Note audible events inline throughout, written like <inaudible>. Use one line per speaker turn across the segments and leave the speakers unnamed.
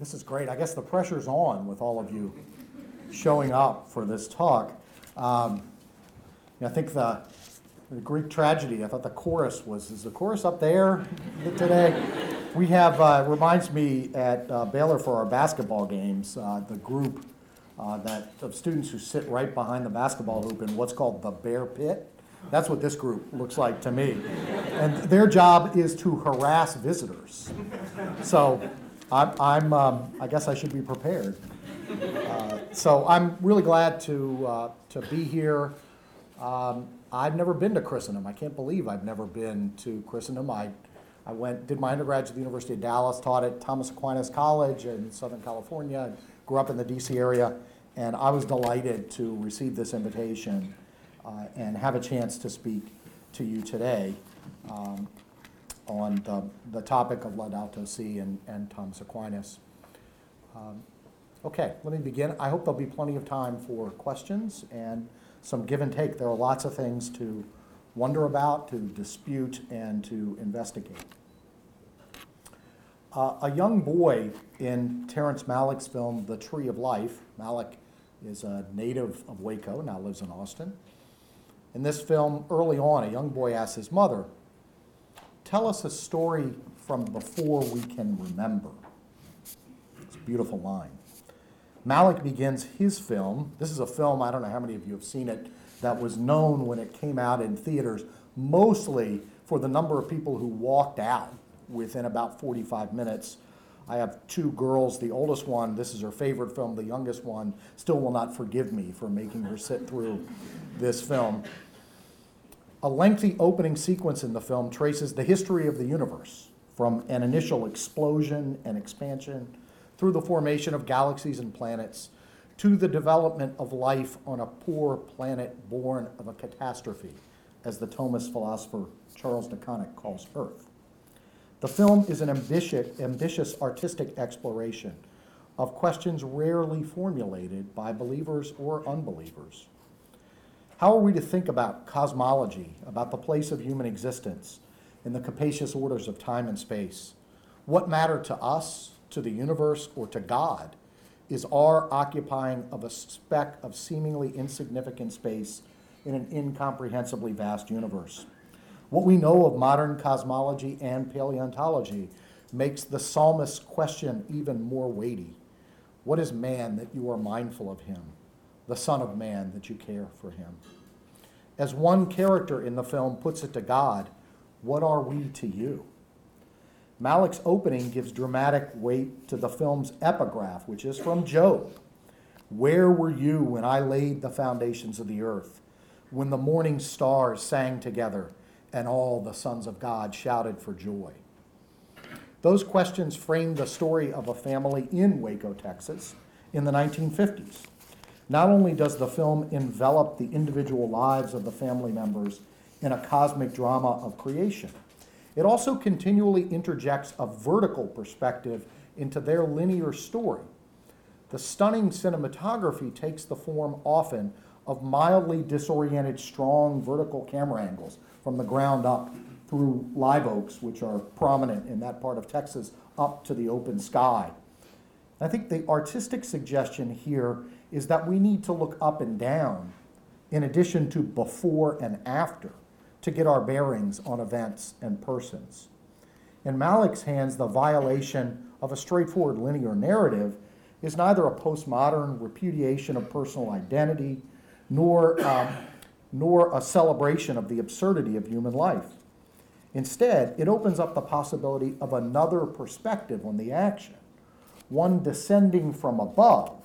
This is great. I guess the pressure's on with all of you showing up for this talk. Um, I think the, the Greek tragedy, I thought the chorus was, is the chorus up there today? We have, uh, reminds me at uh, Baylor for our basketball games, uh, the group uh, that, of students who sit right behind the basketball hoop in what's called the bear pit. That's what this group looks like to me. And their job is to harass visitors. So I'm, I'm um, I guess I should be prepared. Uh, so I'm really glad to, uh, to be here. Um, I've never been to Christendom. I can't believe I've never been to Christendom. I, I went, did my undergraduate at the University of Dallas, taught at Thomas Aquinas College in Southern California, grew up in the DC area, and I was delighted to receive this invitation uh, and have a chance to speak to you today um, on the, the topic of Laudato Si and, and Thomas Aquinas. Um, Okay, let me begin. I hope there'll be plenty of time for questions and some give and take. There are lots of things to wonder about, to dispute, and to investigate. Uh, a young boy in Terrence Malick's film The Tree of Life, Malick is a native of Waco, now lives in Austin. In this film, early on, a young boy asks his mother, Tell us a story from before we can remember. It's a beautiful line. Malick begins his film. This is a film, I don't know how many of you have seen it, that was known when it came out in theaters, mostly for the number of people who walked out within about 45 minutes. I have two girls. The oldest one, this is her favorite film. The youngest one still will not forgive me for making her sit through this film. A lengthy opening sequence in the film traces the history of the universe from an initial explosion and expansion through the formation of galaxies and planets to the development of life on a poor planet born of a catastrophe, as the Thomas philosopher Charles De Koninck calls Earth. The film is an ambitious, ambitious artistic exploration of questions rarely formulated by believers or unbelievers. How are we to think about cosmology, about the place of human existence in the capacious orders of time and space? What matter to us to the universe or to God is our occupying of a speck of seemingly insignificant space in an incomprehensibly vast universe. What we know of modern cosmology and paleontology makes the psalmist's question even more weighty. What is man that you are mindful of him? The Son of Man that you care for him? As one character in the film puts it to God, what are we to you? Malick's opening gives dramatic weight to the film's epigraph, which is from Job. Where were you when I laid the foundations of the earth, when the morning stars sang together and all the sons of God shouted for joy? Those questions frame the story of a family in Waco, Texas in the 1950s. Not only does the film envelop the individual lives of the family members in a cosmic drama of creation, it also continually interjects a vertical perspective into their linear story. The stunning cinematography takes the form often of mildly disoriented, strong vertical camera angles from the ground up through live oaks, which are prominent in that part of Texas, up to the open sky. I think the artistic suggestion here is that we need to look up and down in addition to before and after to get our bearings on events and persons. In Malick's hands, the violation of a straightforward linear narrative is neither a postmodern repudiation of personal identity nor, um, nor a celebration of the absurdity of human life. Instead, it opens up the possibility of another perspective on the action, one descending from above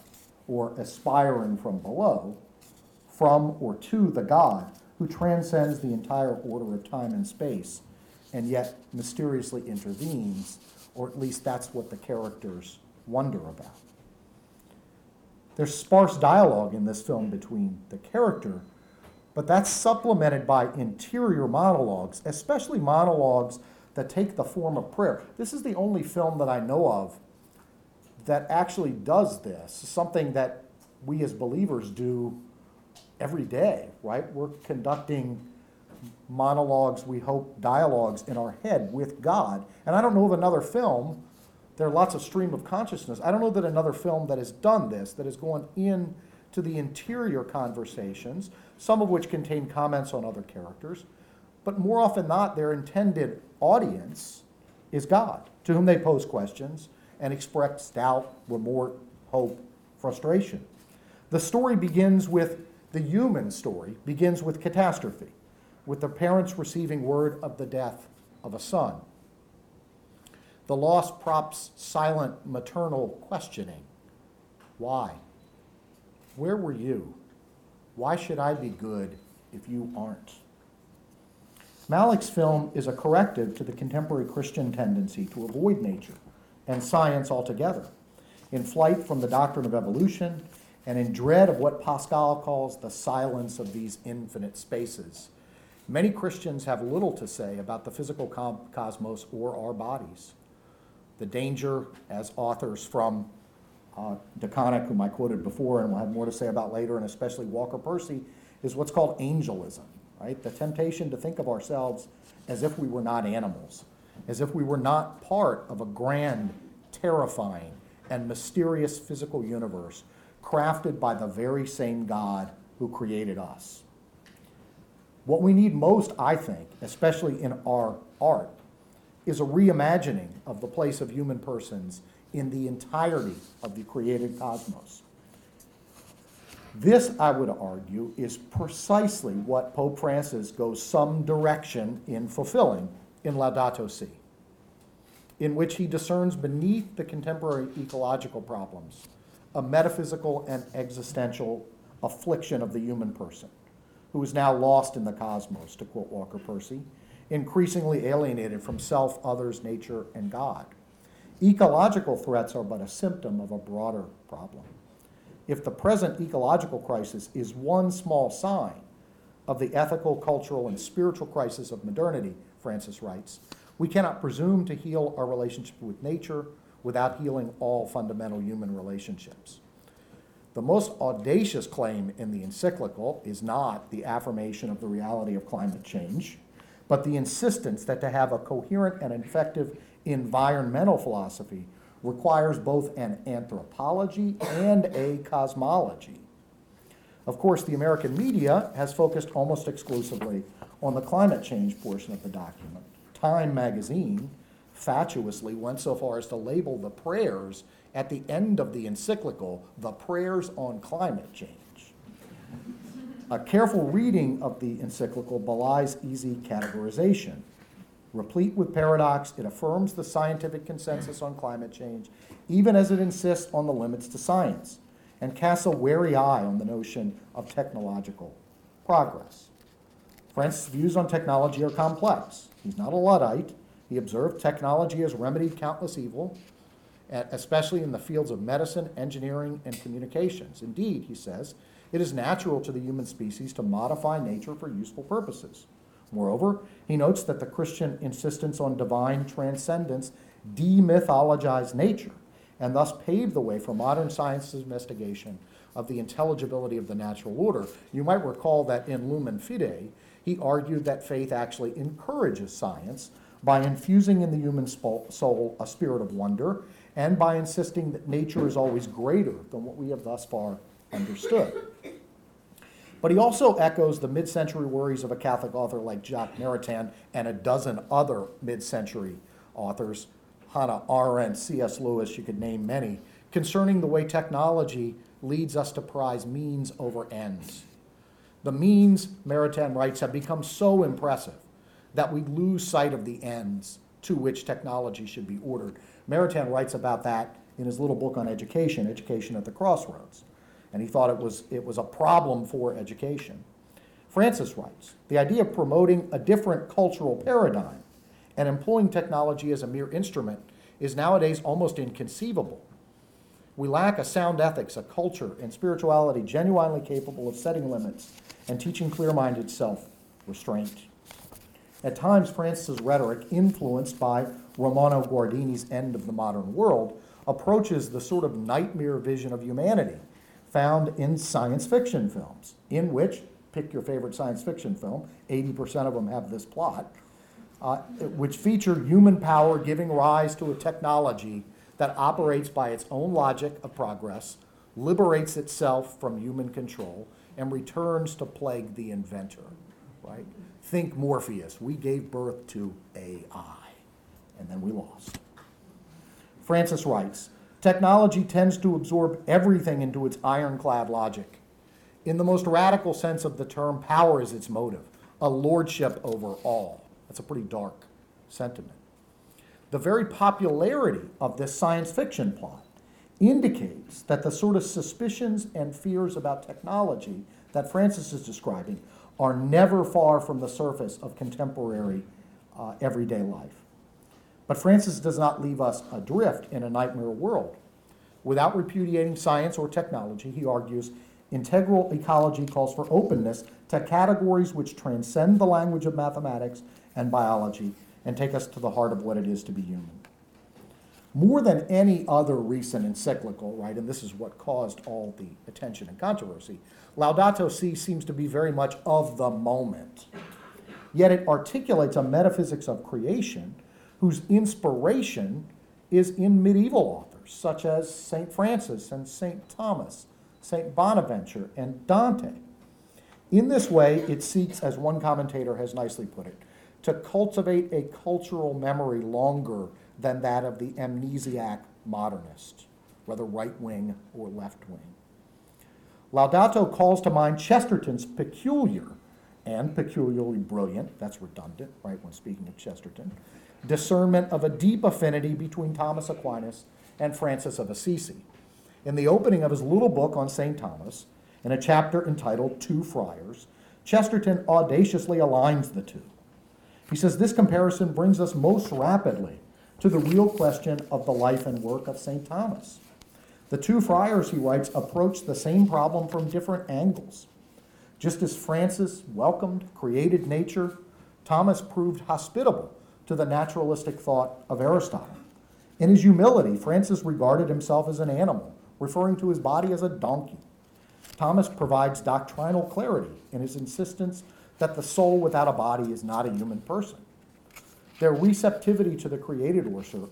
or aspiring from below, from or to the God who transcends the entire order of time and space and yet mysteriously intervenes, or at least that's what the characters wonder about. There's sparse dialogue in this film between the character, but that's supplemented by interior monologues, especially monologues that take the form of prayer. This is the only film that I know of that actually does this, something that we as believers do every day, right? We're conducting monologues, we hope dialogues in our head with God. And I don't know of another film There are lots of stream of consciousness. I don't know that another film that has done this, that has gone in to the interior conversations, some of which contain comments on other characters, but more often not, their intended audience is God, to whom they pose questions and express doubt, remorse, hope, frustration. The story begins with the human story, begins with catastrophe, with the parents receiving word of the death of a son. The loss prompts silent maternal questioning. Why? Where were you? Why should I be good if you aren't? Malick's film is a corrective to the contemporary Christian tendency to avoid nature and science altogether, in flight from the doctrine of evolution and in dread of what Pascal calls the silence of these infinite spaces. Many Christians have little to say about the physical cosmos or our bodies. The danger, as authors from uh, whom I quoted before and we'll have more to say about later, and especially Walker Percy, is what's called angelism, right? The temptation to think of ourselves as if we were not animals, as if we were not part of a grand, terrifying, and mysterious physical universe crafted by the very same God who created us. What we need most, I think, especially in our art, is a reimagining of the place of human persons in the entirety of the created cosmos. This, I would argue, is precisely what Pope Francis goes some direction in fulfilling in Laudato Si, in which he discerns beneath the contemporary ecological problems a metaphysical and existential affliction of the human person, who is now lost in the cosmos, to quote Walker Percy, increasingly alienated from self, others, nature, and God. Ecological threats are but a symptom of a broader problem. If the present ecological crisis is one small sign of the ethical, cultural, and spiritual crisis of modernity, Francis writes, we cannot presume to heal our relationship with nature without healing all fundamental human relationships. The most audacious claim in the encyclical is not the affirmation of the reality of climate change, but the insistence that to have a coherent and effective environmental philosophy requires both an anthropology and a cosmology. Of course, the American media has focused almost exclusively on the climate change portion of the document. Time magazine fatuously went so far as to label the prayers at the end of the encyclical the prayers on climate change. A careful reading of the encyclical belies easy categorization. Replete with paradox, it affirms the scientific consensus on climate change, even as it insists on the limits to science, and casts a wary eye on the notion of technological progress. Francis' views on technology are complex. He's not a Luddite. He observed technology has remedied countless evil, especially in the fields of medicine, engineering, and communications. Indeed, he says, it is natural to the human species to modify nature for useful purposes. Moreover, he notes that the Christian insistence on divine transcendence demythologized nature and thus paved the way for modern science's investigation of the intelligibility of the natural order. You might recall that in Lumen Fidei, he argued that faith actually encourages science by infusing in the human soul a spirit of wonder and by insisting that nature is always greater than what we have thus far understood. But he also echoes the mid century worries of a Catholic author like Jacques Maritain and a dozen other mid century authors, Hannah Arendt, C.S. Lewis, you could name many, concerning the way technology leads us to prize means over ends. The means, Maritain writes, have become so impressive that we lose sight of the ends to which technology should be ordered. Maritain writes about that in his little book on education, Education at the Crossroads and he thought it was, it was a problem for education. Francis writes The idea of promoting a different cultural paradigm and employing technology as a mere instrument is nowadays almost inconceivable. We lack a sound ethics, a culture, and spirituality genuinely capable of setting limits and teaching clear minded self restraint. At times, Francis's rhetoric, influenced by Romano Guardini's End of the Modern World, approaches the sort of nightmare vision of humanity found in science fiction films, in which, pick your favorite science fiction film, 80% of them have this plot, uh, which feature human power giving rise to a technology that operates by its own logic of progress, liberates itself from human control, and returns to plague the inventor, right? Think Morpheus. We gave birth to AI, and then we lost. Francis writes Technology tends to absorb everything into its ironclad logic. In the most radical sense of the term, power is its motive, a lordship over all. That's a pretty dark sentiment. The very popularity of this science fiction plot indicates that the sort of suspicions and fears about technology that Francis is describing are never far from the surface of contemporary uh, everyday life. But Francis does not leave us adrift in a nightmare world. Without repudiating science or technology, he argues, integral ecology calls for openness to categories which transcend the language of mathematics and biology and take us to the heart of what it is to be human. More than any other recent encyclical, right, and this is what caused all the attention and controversy, Laudato Si seems to be very much of the moment. Yet it articulates a metaphysics of creation whose inspiration is in medieval authors, such as St. Francis and St. Thomas, St. Bonaventure, and Dante. In this way, it seeks, as one commentator has nicely put it, to cultivate a cultural memory longer than that of the amnesiac modernist, whether right wing or left wing. Laudato calls to mind Chesterton's peculiar and peculiarly brilliant, that's redundant, right, when speaking of Chesterton, discernment of a deep affinity between Thomas Aquinas and Francis of Assisi. In the opening of his little book on St. Thomas, in a chapter entitled Two Friars, Chesterton audaciously aligns the two. He says this comparison brings us most rapidly to the real question of the life and work of St. Thomas. The two friars, he writes, approached the same problem from different angles. Just as Francis welcomed, created nature, Thomas proved hospitable to the naturalistic thought of Aristotle. In his humility, Francis regarded himself as an animal, referring to his body as a donkey. Thomas provides doctrinal clarity in his insistence that the soul without a body is not a human person. Their receptivity to the created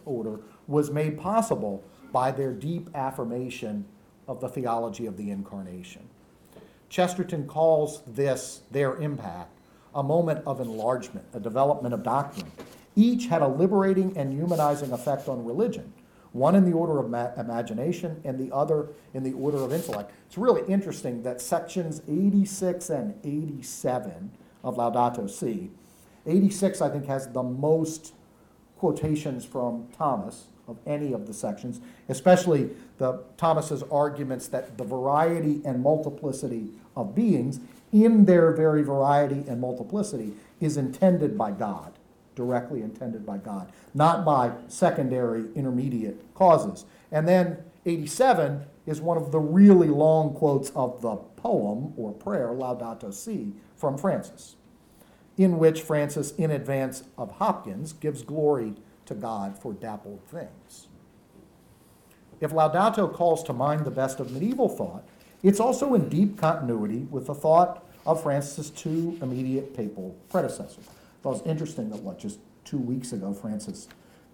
order was made possible by their deep affirmation of the theology of the incarnation. Chesterton calls this, their impact, a moment of enlargement, a development of doctrine. Each had a liberating and humanizing effect on religion, one in the order of ma- imagination and the other in the order of intellect. It's really interesting that sections 86 and 87 of Laudato Si, 86 I think has the most quotations from Thomas of any of the sections, especially the Thomas's arguments that the variety and multiplicity of beings in their very variety and multiplicity is intended by God, directly intended by God, not by secondary intermediate causes. And then 87 is one of the really long quotes of the poem or prayer Laudato Si from Francis, in which Francis, in advance of Hopkins, gives glory to God for dappled things. If Laudato calls to mind the best of medieval thought, it's also in deep continuity with the thought of Francis' two immediate papal predecessors. It was interesting that, what, just two weeks ago, Francis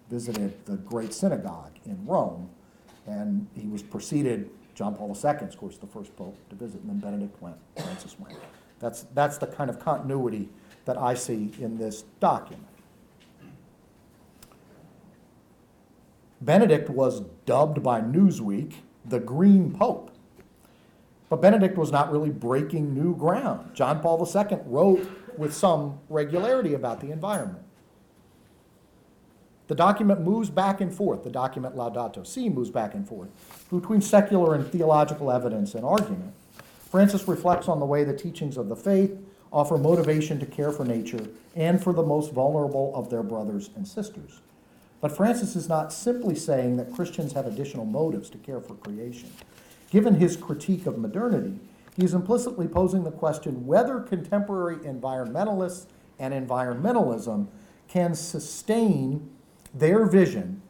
visited the Great Synagogue in Rome, and he was preceded, John Paul II, of course, the first pope to visit, and then Benedict went, Francis went. That's, that's the kind of continuity that I see in this document. Benedict was dubbed by Newsweek the Green Pope. But Benedict was not really breaking new ground. John Paul II wrote with some regularity about the environment. The document moves back and forth. The document Laudato Si moves back and forth between secular and theological evidence and argument. Francis reflects on the way the teachings of the faith offer motivation to care for nature and for the most vulnerable of their brothers and sisters. But Francis is not simply saying that Christians have additional motives to care for creation. Given his critique of modernity, he is implicitly posing the question whether contemporary environmentalists and environmentalism can sustain their vision,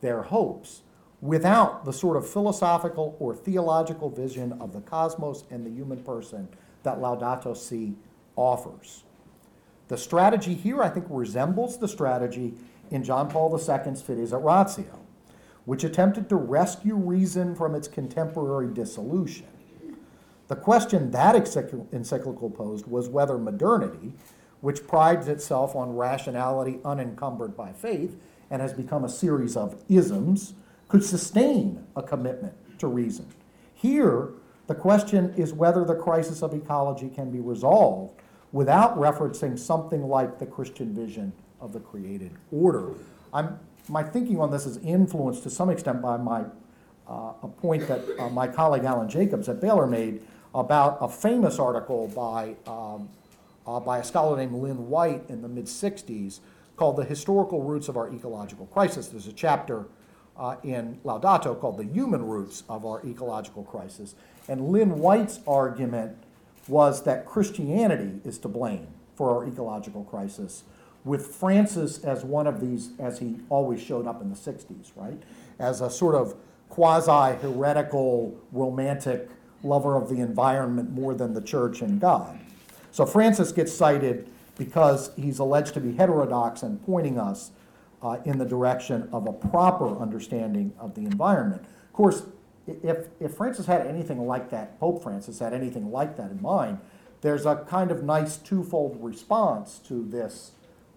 their hopes, without the sort of philosophical or theological vision of the cosmos and the human person that Laudato Si offers. The strategy here, I think, resembles the strategy in John Paul II's Fides et Ratio, which attempted to rescue reason from its contemporary dissolution. The question that encyclical posed was whether modernity, which prides itself on rationality unencumbered by faith and has become a series of isms, could sustain a commitment to reason. Here, the question is whether the crisis of ecology can be resolved without referencing something like the Christian vision of the created order. I'm, my thinking on this is influenced to some extent by my, uh, a point that uh, my colleague Alan Jacobs at Baylor made about a famous article by, um, uh, by a scholar named Lynn White in the mid 60s called The Historical Roots of Our Ecological Crisis. There's a chapter uh, in Laudato called The Human Roots of Our Ecological Crisis. And Lynn White's argument was that Christianity is to blame for our ecological crisis, with Francis as one of these, as he always showed up in the 60s, right? As a sort of quasi heretical, romantic lover of the environment more than the church and God. So Francis gets cited because he's alleged to be heterodox and pointing us uh, in the direction of a proper understanding of the environment. Of course, if, if Francis had anything like that, Pope Francis had anything like that in mind, there's a kind of nice twofold response to this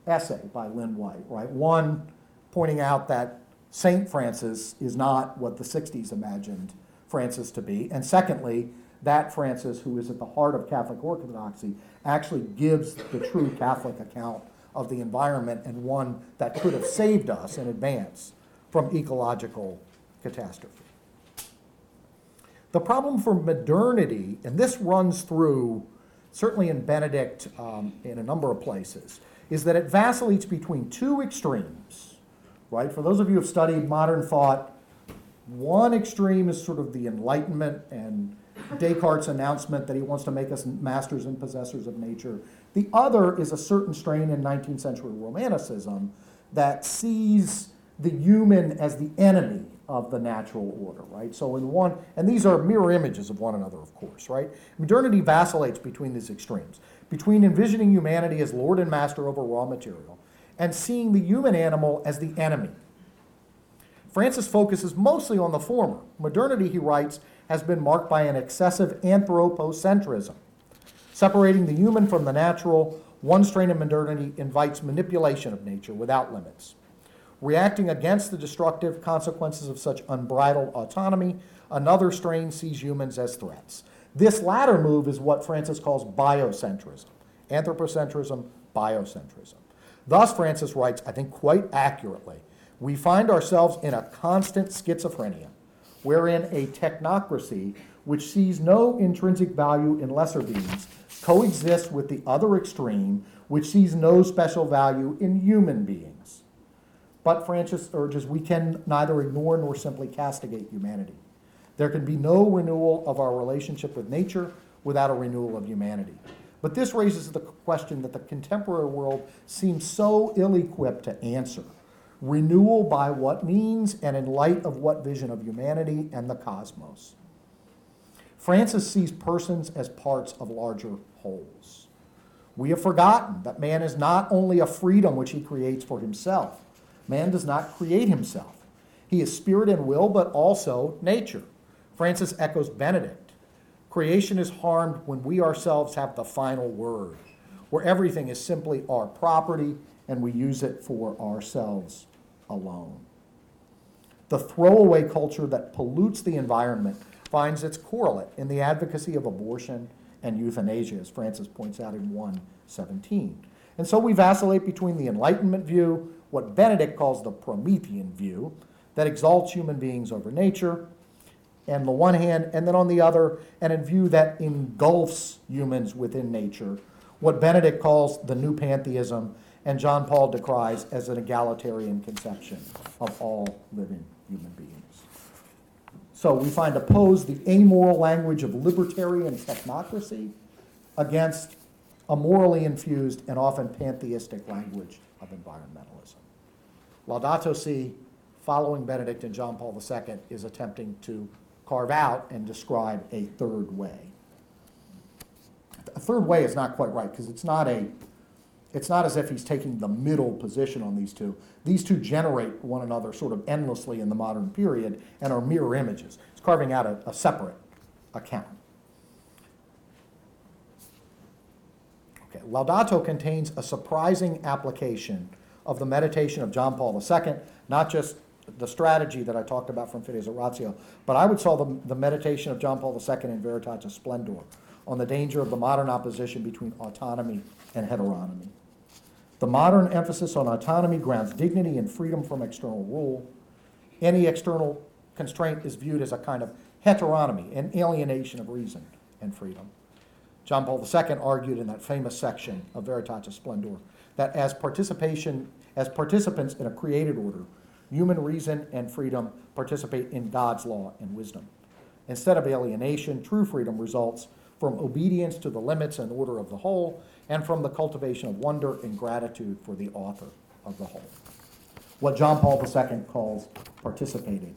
essay by Lynn White, right? One, pointing out that St. Francis is not what the 60s imagined Francis to be. And secondly, that Francis, who is at the heart of Catholic orthodoxy, actually gives the true Catholic account of the environment and one that could have saved us in advance from ecological catastrophe. The problem for modernity, and this runs through, certainly in Benedict um, in a number of places, is that it vacillates between two extremes, right? For those of you who have studied modern thought, one extreme is sort of the Enlightenment and Descartes' announcement that he wants to make us masters and possessors of nature. The other is a certain strain in 19th century Romanticism that sees the human as the enemy of the natural order, right? So in one, and these are mirror images of one another, of course, right? Modernity vacillates between these extremes, between envisioning humanity as lord and master over raw material and seeing the human animal as the enemy. Francis focuses mostly on the former. Modernity, he writes, has been marked by an excessive anthropocentrism. Separating the human from the natural, one strain of modernity invites manipulation of nature without limits. Reacting against the destructive consequences of such unbridled autonomy, another strain sees humans as threats. This latter move is what Francis calls biocentrism anthropocentrism, biocentrism. Thus, Francis writes, I think quite accurately, we find ourselves in a constant schizophrenia, wherein a technocracy which sees no intrinsic value in lesser beings coexists with the other extreme, which sees no special value in human beings. But Francis urges we can neither ignore nor simply castigate humanity. There can be no renewal of our relationship with nature without a renewal of humanity. But this raises the question that the contemporary world seems so ill equipped to answer renewal by what means and in light of what vision of humanity and the cosmos. Francis sees persons as parts of larger wholes. We have forgotten that man is not only a freedom which he creates for himself, Man does not create himself. He is spirit and will, but also nature. Francis echoes Benedict. Creation is harmed when we ourselves have the final word, where everything is simply our property and we use it for ourselves alone. The throwaway culture that pollutes the environment finds its correlate in the advocacy of abortion and euthanasia, as Francis points out in 117. And so we vacillate between the Enlightenment view, what Benedict calls the Promethean view, that exalts human beings over nature, and the one hand, and then on the other, and a view that engulfs humans within nature, what Benedict calls the new pantheism, and John Paul decries as an egalitarian conception of all living human beings. So we find opposed the amoral language of libertarian technocracy against a morally infused and often pantheistic language of environmentalism. Laudato Si, following Benedict and John Paul II, is attempting to carve out and describe a third way. A third way is not quite right because it's not a it's not as if he's taking the middle position on these two. These two generate one another sort of endlessly in the modern period and are mirror images. It's carving out a, a separate account. Okay, Laudato contains a surprising application of the meditation of John Paul II, not just the strategy that I talked about from Fides Ratio, but I would call the, the meditation of John Paul II in Veritatis Splendor on the danger of the modern opposition between autonomy and heteronomy. The modern emphasis on autonomy grounds dignity and freedom from external rule. Any external constraint is viewed as a kind of heteronomy, an alienation of reason and freedom. John Paul II argued in that famous section of Veritatis Splendor that as participation, as participants in a created order, human reason and freedom participate in God's law and wisdom. Instead of alienation, true freedom results from obedience to the limits and order of the whole, and from the cultivation of wonder and gratitude for the author of the whole. What John Paul II calls participated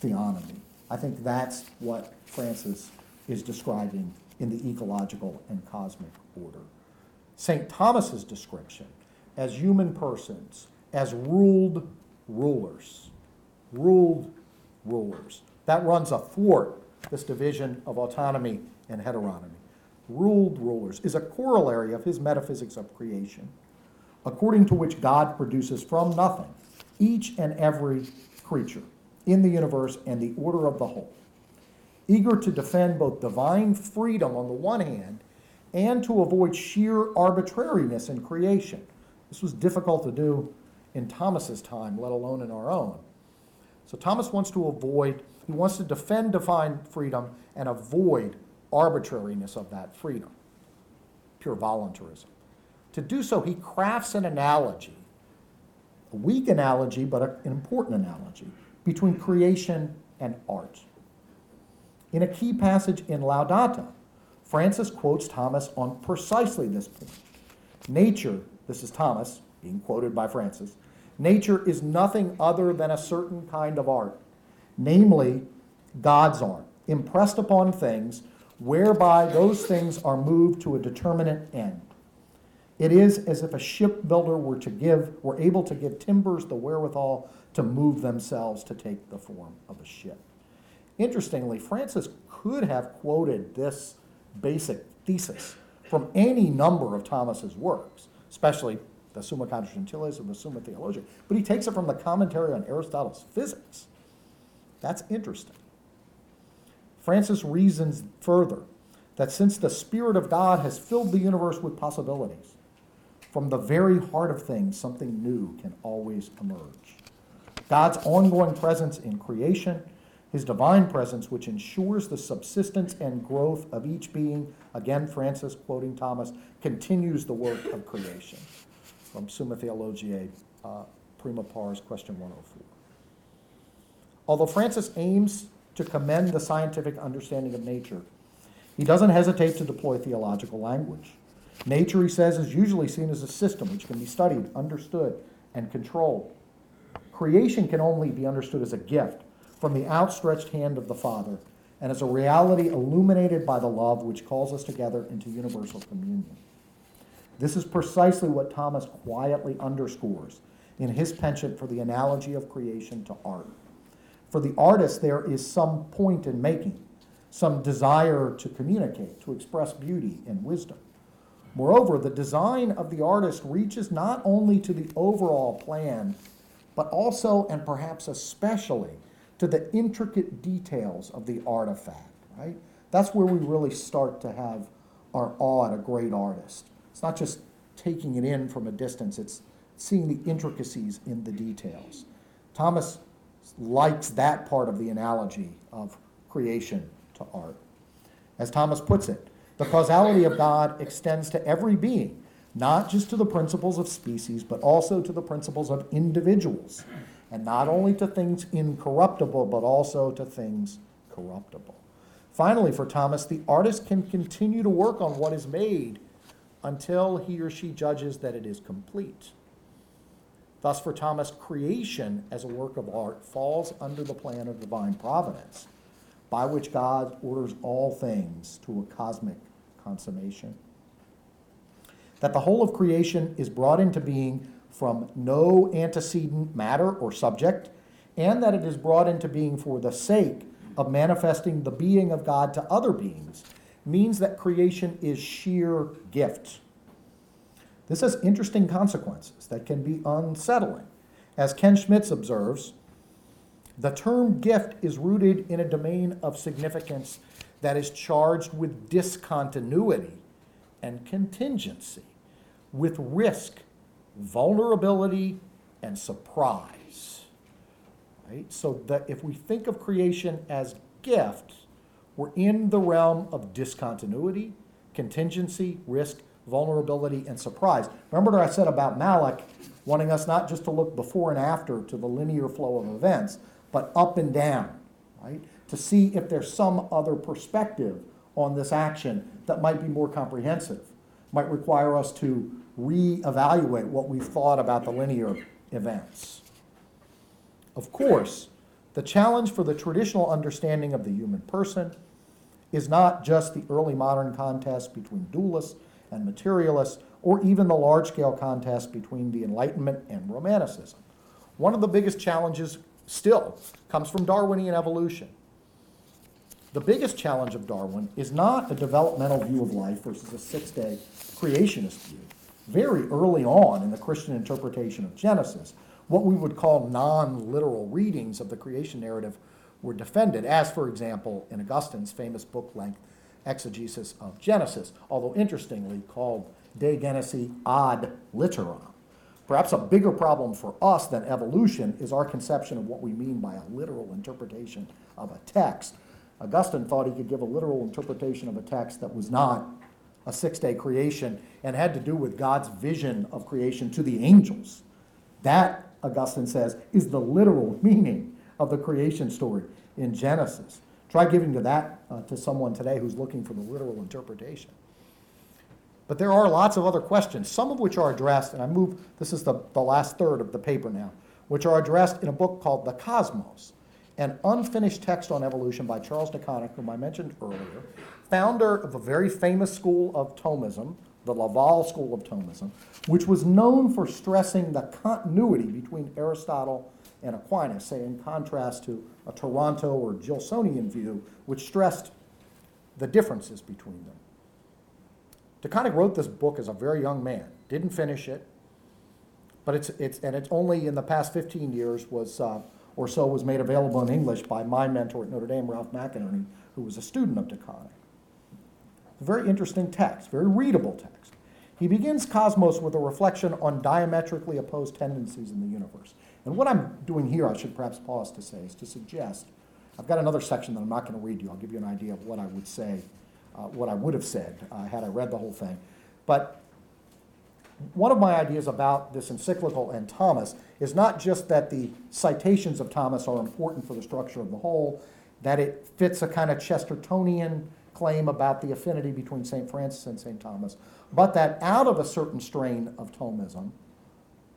theonomy. I think that's what Francis is describing in the ecological and cosmic order. St. Thomas's description as human persons, as ruled rulers, ruled rulers. That runs athwart this division of autonomy and heteronomy. Ruled rulers is a corollary of his metaphysics of creation, according to which God produces from nothing each and every creature in the universe and the order of the whole eager to defend both divine freedom on the one hand and to avoid sheer arbitrariness in creation. This was difficult to do in Thomas's time, let alone in our own. So Thomas wants to avoid, he wants to defend divine freedom and avoid arbitrariness of that freedom, pure voluntarism. To do so, he crafts an analogy, a weak analogy, but an important analogy, between creation and art. In a key passage in Laudato, Francis quotes Thomas on precisely this point. Nature, this is Thomas being quoted by Francis, nature is nothing other than a certain kind of art, namely God's art, impressed upon things whereby those things are moved to a determinate end. It is as if a shipbuilder were to give, were able to give timbers the wherewithal to move themselves to take the form of a ship. Interestingly, Francis could have quoted this basic thesis from any number of Thomas's works, especially the Summa Contra Gentiles and the Summa Theologiae, but he takes it from the commentary on Aristotle's physics. That's interesting. Francis reasons further that since the Spirit of God has filled the universe with possibilities, from the very heart of things, something new can always emerge. God's ongoing presence in creation his divine presence, which ensures the subsistence and growth of each being, again, Francis quoting Thomas, continues the work of creation. From Summa Theologiae, uh, Prima Pars, question 104. Although Francis aims to commend the scientific understanding of nature, he doesn't hesitate to deploy theological language. Nature, he says, is usually seen as a system which can be studied, understood, and controlled. Creation can only be understood as a gift from the outstretched hand of the Father and as a reality illuminated by the love which calls us together into universal communion. This is precisely what Thomas quietly underscores in his penchant for the analogy of creation to art. For the artist, there is some point in making, some desire to communicate, to express beauty and wisdom. Moreover, the design of the artist reaches not only to the overall plan, but also and perhaps especially to the intricate details of the artifact, right? That's where we really start to have our awe at a great artist. It's not just taking it in from a distance, it's seeing the intricacies in the details. Thomas likes that part of the analogy of creation to art. As Thomas puts it, the causality of God extends to every being, not just to the principles of species, but also to the principles of individuals and not only to things incorruptible, but also to things corruptible. Finally, for Thomas, the artist can continue to work on what is made until he or she judges that it is complete. Thus, for Thomas, creation as a work of art falls under the plan of divine providence, by which God orders all things to a cosmic consummation. that the whole of creation is brought into being from no antecedent matter or subject, and that it is brought into being for the sake of manifesting the being of God to other beings, means that creation is sheer gift. This has interesting consequences that can be unsettling. As Ken Schmitz observes, the term gift is rooted in a domain of significance that is charged with discontinuity and contingency, with risk, vulnerability, and surprise. Right? So that if we think of creation as gift, we're in the realm of discontinuity, contingency, risk, vulnerability, and surprise. Remember what I said about Malick wanting us not just to look before and after to the linear flow of events, but up and down, right? To see if there's some other perspective on this action that might be more comprehensive, might require us to reevaluate what we've thought about the linear events. Of course, the challenge for the traditional understanding of the human person is not just the early modern contest between dualists and materialists, or even the large scale contest between the Enlightenment and Romanticism. One of the biggest challenges still comes from Darwinian evolution. The biggest challenge of Darwin is not a developmental view of life versus a six day creationist view. Very early on in the Christian interpretation of Genesis, what we would call non literal readings of the creation narrative were defended, as, for example, in Augustine's famous book length exegesis of Genesis, although interestingly called De Genesi ad litteram. Perhaps a bigger problem for us than evolution is our conception of what we mean by a literal interpretation of a text. Augustine thought he could give a literal interpretation of a text that was not a six day creation and had to do with God's vision of creation to the angels. That, Augustine says, is the literal meaning of the creation story in Genesis. Try giving to that uh, to someone today who's looking for the literal interpretation. But there are lots of other questions, some of which are addressed, and I move, this is the, the last third of the paper now, which are addressed in a book called The Cosmos, an unfinished text on evolution by Charles De Koninck, whom I mentioned earlier, founder of a very famous school of Thomism, the Laval School of Thomism, which was known for stressing the continuity between Aristotle and Aquinas, say in contrast to a Toronto or Gilsonian view, which stressed the differences between them. De Koninck wrote this book as a very young man, didn't finish it, but it's, it's and it's only in the past 15 years was uh, or so was made available in English by my mentor at Notre Dame, Ralph McInerny, who was a student of De Koninck. It's a very interesting text, very readable text. He begins Cosmos with a reflection on diametrically opposed tendencies in the universe. And what I'm doing here, I should perhaps pause to say, is to suggest I've got another section that I'm not going to read you. I'll give you an idea of what I would say uh, what I would have said uh, had I read the whole thing. But one of my ideas about this encyclical and Thomas is not just that the citations of Thomas are important for the structure of the whole, that it fits a kind of Chestertonian claim about the affinity between St. Francis and St. Thomas, but that out of a certain strain of Thomism,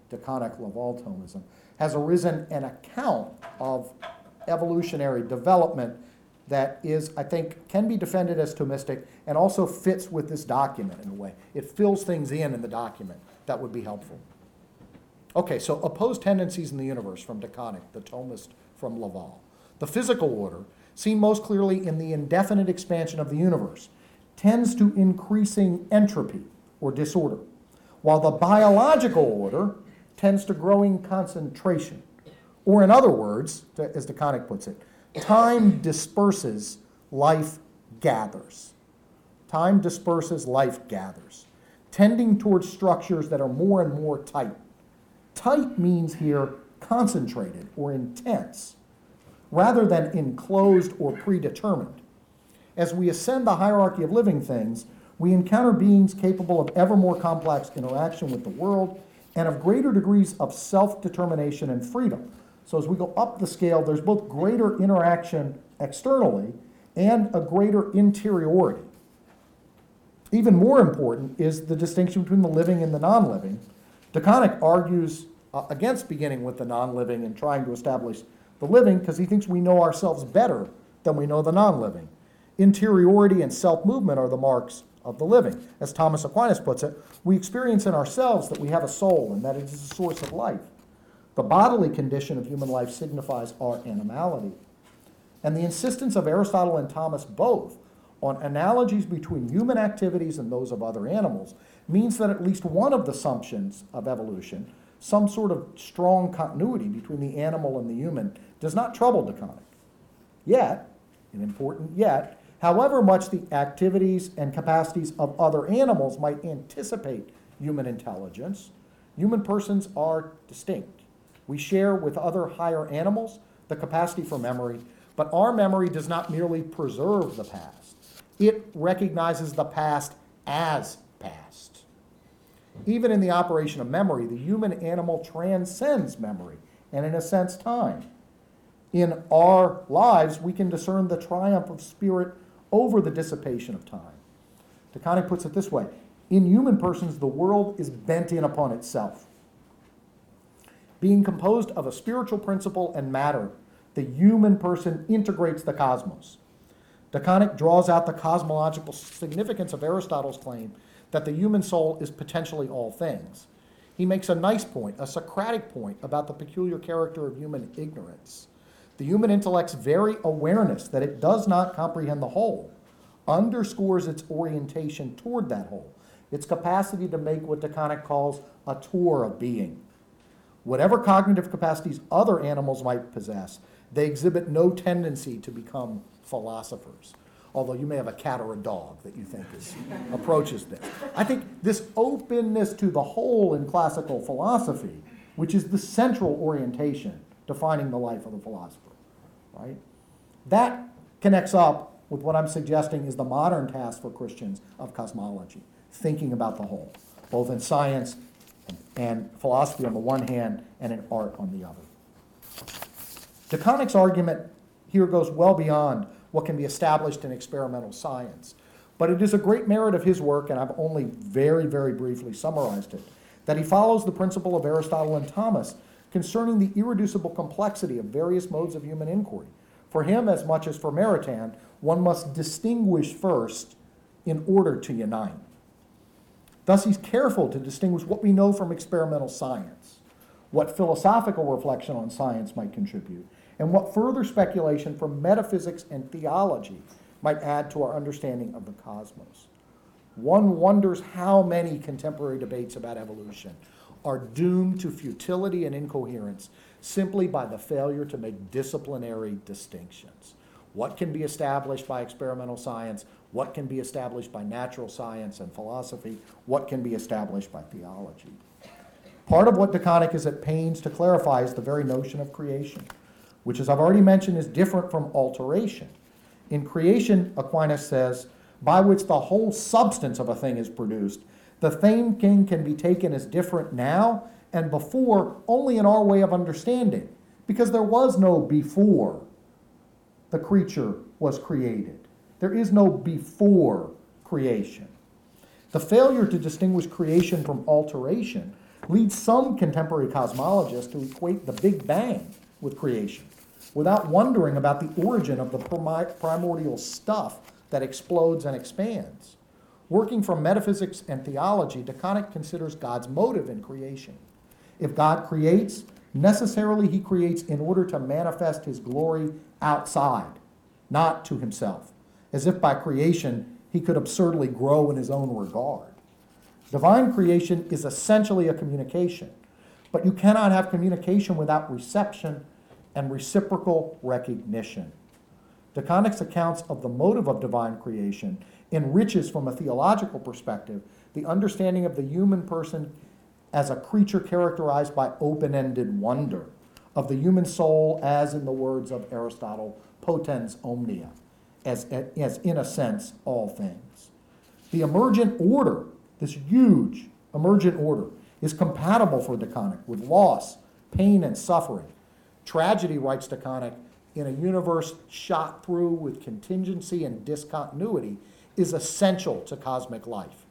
De Koninck Laval Thomism, has arisen an account of evolutionary development that is, I think, can be defended as Thomistic and also fits with this document in a way. It fills things in in the document that would be helpful. Okay, so opposed tendencies in the universe from De Koninck, the Thomist from Laval. The physical order, seen most clearly in the indefinite expansion of the universe, tends to increasing entropy or disorder, while the biological order tends to growing concentration. Or, in other words, as De Koninck puts it, Time disperses, life gathers. Time disperses, life gathers, tending towards structures that are more and more tight. Tight means here concentrated or intense, rather than enclosed or predetermined. As we ascend the hierarchy of living things, we encounter beings capable of ever more complex interaction with the world and of greater degrees of self determination and freedom. So as we go up the scale, there's both greater interaction externally and a greater interiority. Even more important is the distinction between the living and the non living. De Koninck argues uh, against beginning with the non living and trying to establish the living because he thinks we know ourselves better than we know the non living. Interiority and self movement are the marks of the living. As Thomas Aquinas puts it, we experience in ourselves that we have a soul and that it is a source of life. The bodily condition of human life signifies our animality. And the insistence of Aristotle and Thomas both on analogies between human activities and those of other animals means that at least one of the assumptions of evolution, some sort of strong continuity between the animal and the human, does not trouble De Koninck. Yet, an important yet, however much the activities and capacities of other animals might anticipate human intelligence, human persons are distinct. We share with other higher animals the capacity for memory, but our memory does not merely preserve the past, it recognizes the past as past. Even in the operation of memory, the human animal transcends memory and, in a sense, time. In our lives, we can discern the triumph of spirit over the dissipation of time. De Koninck puts it this way In human persons, the world is bent in upon itself. Being composed of a spiritual principle and matter, the human person integrates the cosmos. De Koninck draws out the cosmological significance of Aristotle's claim that the human soul is potentially all things. He makes a nice point, a Socratic point, about the peculiar character of human ignorance. The human intellect's very awareness that it does not comprehend the whole underscores its orientation toward that whole, its capacity to make what De Koninck calls a tour of being. Whatever cognitive capacities other animals might possess, they exhibit no tendency to become philosophers. Although you may have a cat or a dog that you think is, <laughs> approaches this. I think this openness to the whole in classical philosophy, which is the central orientation defining the life of the philosopher, right? That connects up with what I'm suggesting is the modern task for Christians of cosmology, thinking about the whole, both in science and philosophy on the one hand and in art on the other. De DeConnick's argument here goes well beyond what can be established in experimental science. But it is a great merit of his work, and I've only very, very briefly summarized it, that he follows the principle of Aristotle and Thomas concerning the irreducible complexity of various modes of human inquiry. For him, as much as for Maritain, one must distinguish first in order to unite. Thus, he's careful to distinguish what we know from experimental science, what philosophical reflection on science might contribute, and what further speculation from metaphysics and theology might add to our understanding of the cosmos. One wonders how many contemporary debates about evolution are doomed to futility and incoherence simply by the failure to make disciplinary distinctions. What can be established by experimental science? What can be established by natural science and philosophy? What can be established by theology? Part of what De Koninck is at pains to clarify is the very notion of creation which, as I've already mentioned, is different from alteration. In creation, Aquinas says, by which the whole substance of a thing is produced, the same thing can be taken as different now and before only in our way of understanding, because there was no before the creature was created. There is no before creation. The failure to distinguish creation from alteration leads some contemporary cosmologists to equate the Big Bang with creation without wondering about the origin of the primordial stuff that explodes and expands. Working from metaphysics and theology, De Koninck considers God's motive in creation. If God creates, necessarily he creates in order to manifest his glory outside, not to himself, as if by creation he could absurdly grow in his own regard. Divine creation is essentially a communication, but you cannot have communication without reception and reciprocal recognition. De Koninck's accounts of the motive of divine creation enriches from a theological perspective the understanding of the human person as a creature characterized by open ended wonder, of the human soul as, in the words of Aristotle, potens omnia, as, as in a sense, all things. The emergent order, this huge emergent order, is compatible for De Koninck with loss, pain, and suffering Tragedy, writes De Koninck, in a universe shot through with contingency and discontinuity, is essential to cosmic life.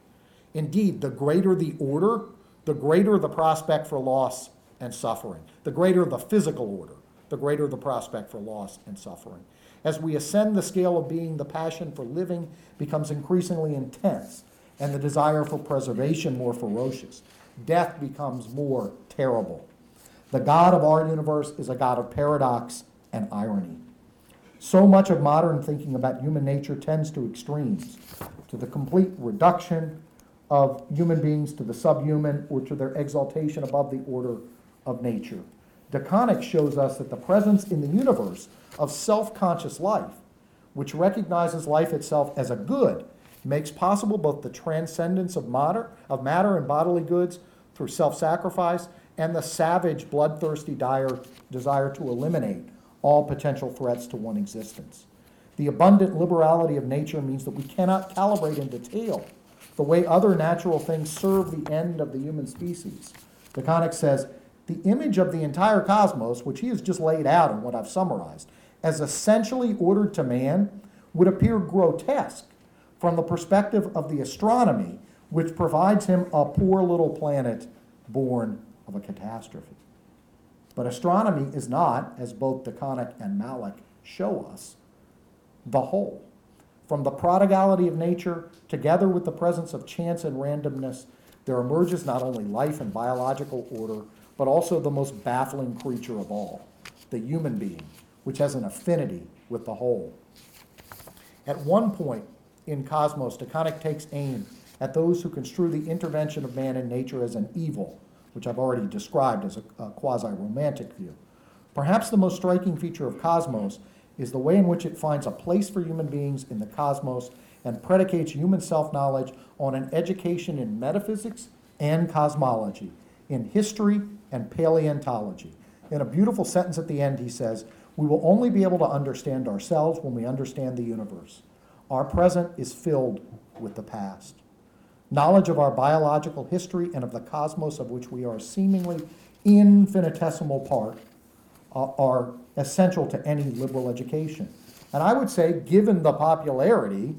Indeed, the greater the order, the greater the prospect for loss and suffering, the greater the physical order, the greater the prospect for loss and suffering. As we ascend the scale of being, the passion for living becomes increasingly intense, and the desire for preservation more ferocious. Death becomes more terrible. The God of our universe is a God of paradox and irony. So much of modern thinking about human nature tends to extremes, to the complete reduction of human beings to the subhuman or to their exaltation above the order of nature. De Koninck shows us that the presence in the universe of self conscious life, which recognizes life itself as a good, makes possible both the transcendence of matter, of matter and bodily goods through self sacrifice and the savage, bloodthirsty dire, desire to eliminate all potential threats to one existence. The abundant liberality of nature means that we cannot calibrate in detail the way other natural things serve the end of the human species. De Koninck says, the image of the entire cosmos, which he has just laid out in what I've summarized, as essentially ordered to man, would appear grotesque from the perspective of the astronomy, which provides him a poor little planet born of a catastrophe. But astronomy is not, as both De Koninck and Malick show us, the whole. From the prodigality of nature, together with the presence of chance and randomness, there emerges not only life and biological order, but also the most baffling creature of all, the human being, which has an affinity with the whole. At one point in Cosmos, De Koninck takes aim at those who construe the intervention of man in nature as an evil, which I've already described as a, a quasi romantic view. Perhaps the most striking feature of Cosmos is the way in which it finds a place for human beings in the cosmos and predicates human self knowledge on an education in metaphysics and cosmology, in history and paleontology. In a beautiful sentence at the end, he says, We will only be able to understand ourselves when we understand the universe. Our present is filled with the past. Knowledge of our biological history and of the cosmos of which we are seemingly infinitesimal part uh, are essential to any liberal education. And I would say, given the popularity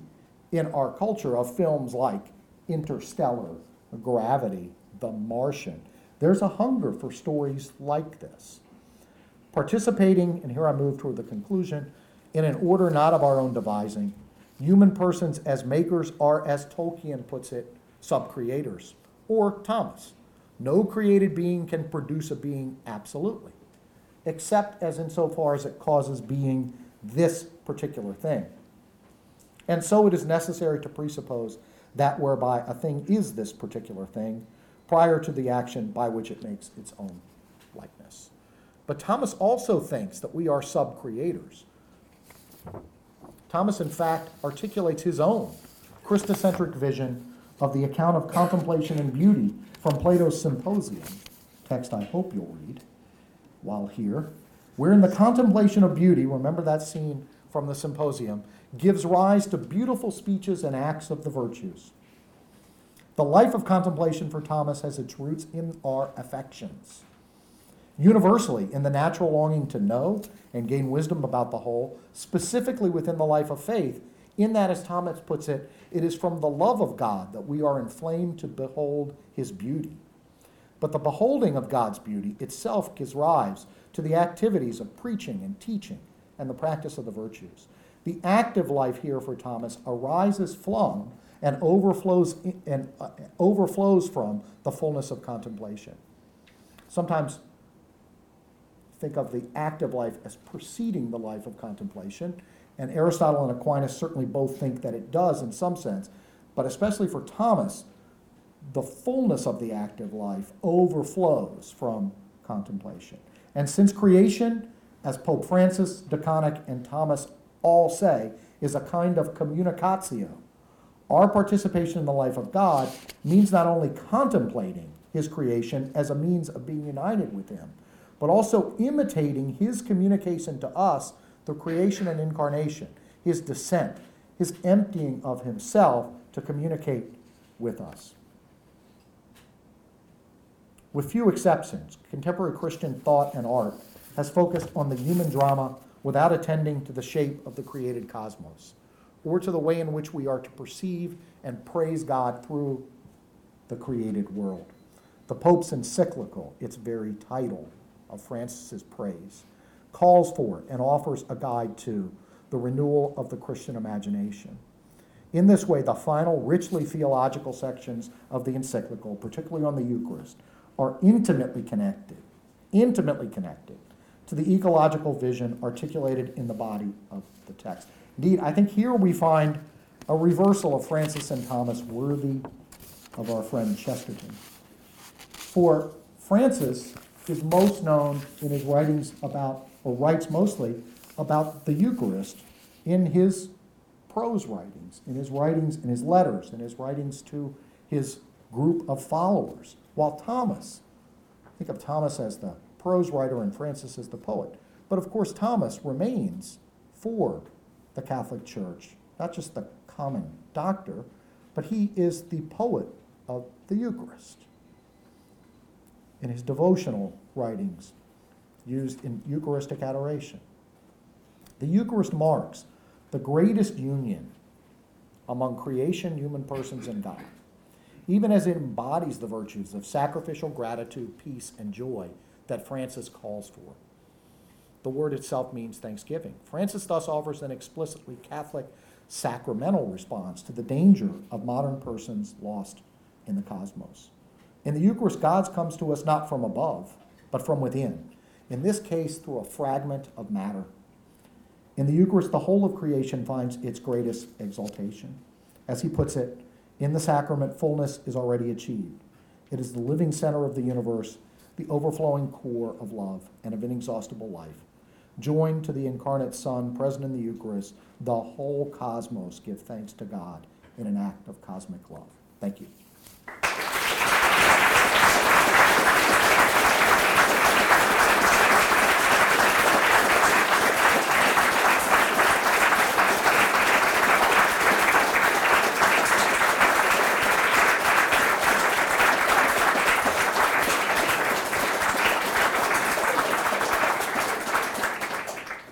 in our culture of films like Interstellar, Gravity, The Martian, there's a hunger for stories like this. Participating, and here I move toward the conclusion, in an order not of our own devising, human persons as makers are, as Tolkien puts it, sub-creators, or Thomas. No created being can produce a being absolutely, except as insofar as it causes being this particular thing. And so it is necessary to presuppose that whereby a thing is this particular thing prior to the action by which it makes its own likeness. But Thomas also thinks that we are sub creators. Thomas, in fact, articulates his own Christocentric vision of the account of contemplation and beauty from Plato's Symposium, text I hope you'll read while here, wherein the contemplation of beauty, remember that scene from the Symposium, gives rise to beautiful speeches and acts of the virtues. The life of contemplation for Thomas has its roots in our affections. Universally, in the natural longing to know and gain wisdom about the whole, specifically within the life of faith, in that, as Thomas puts it, it is from the love of God that we are inflamed to behold his beauty. But the beholding of God's beauty itself gives rise to the activities of preaching and teaching and the practice of the virtues. The active life here for Thomas arises from and overflows and uh, overflows from the fullness of contemplation. Sometimes think of the active life as preceding the life of contemplation, and Aristotle and Aquinas certainly both think that it does in some sense, but especially for Thomas, the fullness of the active life overflows from contemplation. And since creation, as Pope Francis, De Koninck, and Thomas all say, is a kind of communicatio, our participation in the life of God means not only contemplating his creation as a means of being united with him, but also imitating his communication to us through creation and incarnation, his descent, his emptying of himself to communicate with us. With few exceptions, contemporary Christian thought and art has focused on the human drama without attending to the shape of the created cosmos or to the way in which we are to perceive and praise God through the created world. The Pope's encyclical, its very title of Francis's praise, calls for and offers a guide to the renewal of the Christian imagination. In this way, the final, richly theological sections of the encyclical, particularly on the Eucharist, are intimately connected, intimately connected to the ecological vision articulated in the body of the text. Indeed, I think here we find a reversal of Francis and Thomas worthy of our friend Chesterton. For Francis is most known in his writings about, or writes mostly about the Eucharist in his prose writings, in his writings, in his letters, in his writings to his group of followers. While Thomas, think of Thomas as the prose writer and Francis as the poet. But of course, Thomas remains for the Catholic Church, not just the common doctor, but he is the poet of the Eucharist. In his devotional writings, used in Eucharistic adoration, the Eucharist marks the greatest union among creation, human persons, and God, even as it embodies the virtues of sacrificial gratitude, peace, and joy that Francis calls for. The word itself means thanksgiving. Francis thus offers an explicitly Catholic sacramental response to the danger of modern persons lost in the cosmos. In the Eucharist, God comes to us not from above, but from within, in this case, through a fragment of matter. In the Eucharist, the whole of creation finds its greatest exaltation. As he puts it, in the sacrament, fullness is already achieved. It is the living center of the universe, the overflowing core of love and of inexhaustible life. Joined to the incarnate Son present in the Eucharist, the whole cosmos give thanks to God in an act of cosmic love. Thank you.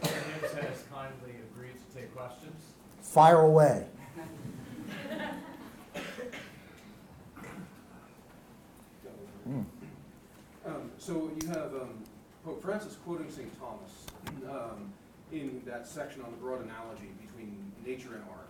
James has kindly agreed to take questions.
Fire away.
Um, so you have um, Pope Francis quoting St. Thomas um, in that section on the broad analogy between nature and art.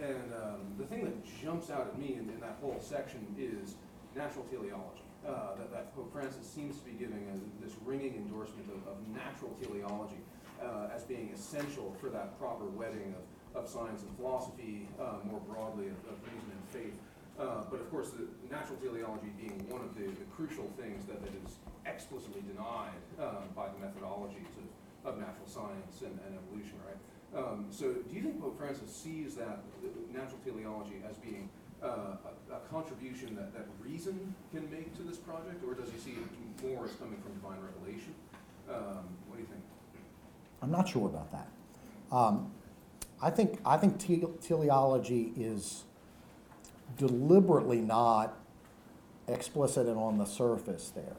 And um, the thing that jumps out at me in, in that whole section is natural teleology. Uh, that, that Pope Francis seems to be giving a, this ringing endorsement of, of natural teleology uh, as being essential for that proper wedding of, of science and philosophy, uh, more broadly of, of reason and faith. Uh, but of course, the natural teleology being one of the, the crucial things that, that is explicitly denied um, by the methodologies of, of natural science and, and evolution, right? Um, so, do you think Pope Francis sees that natural teleology as being uh, a, a contribution that, that reason can make to this project, or does he see it more as coming from divine revelation? Um, what do you think?
I'm not sure about that. Um, I think I think te- teleology is deliberately not explicit and on the surface there.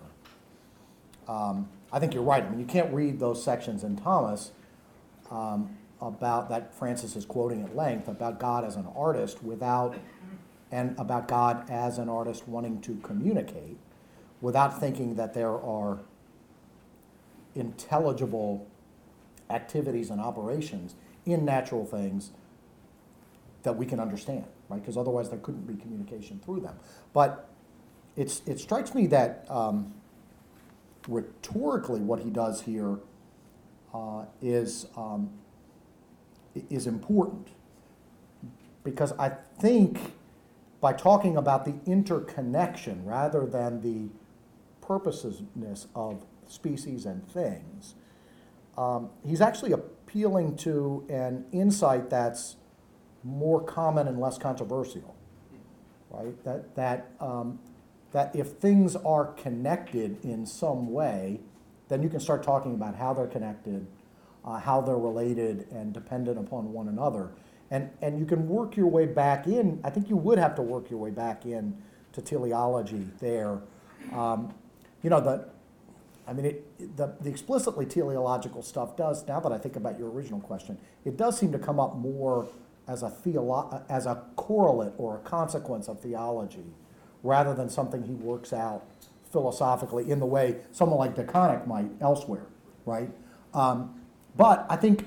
Um, I think you're right. I mean, you can't read those sections in Thomas um, about that Francis is quoting at length about God as an artist without and about God as an artist wanting to communicate without thinking that there are intelligible activities and operations in natural things that we can understand, right? Because otherwise there couldn't be communication through them. But it's, it strikes me that um, rhetorically what he does here uh, is, um, is important. Because I think by talking about the interconnection rather than the purposelessness of species and things, um, he's actually appealing to an insight that's more common and less controversial, right? That, that, um, that if things are connected in some way, then you can start talking about how they're connected, uh, how they're related and dependent upon one another. And, and you can work your way back in, I think you would have to work your way back in to teleology there. Um, you know, the, I mean, it, the, the explicitly teleological stuff does, now that I think about your original question, it does seem to come up more as a, theolo- as a correlate or a consequence of theology rather than something he works out philosophically in the way someone like De Koninck might elsewhere, right? Um, but I think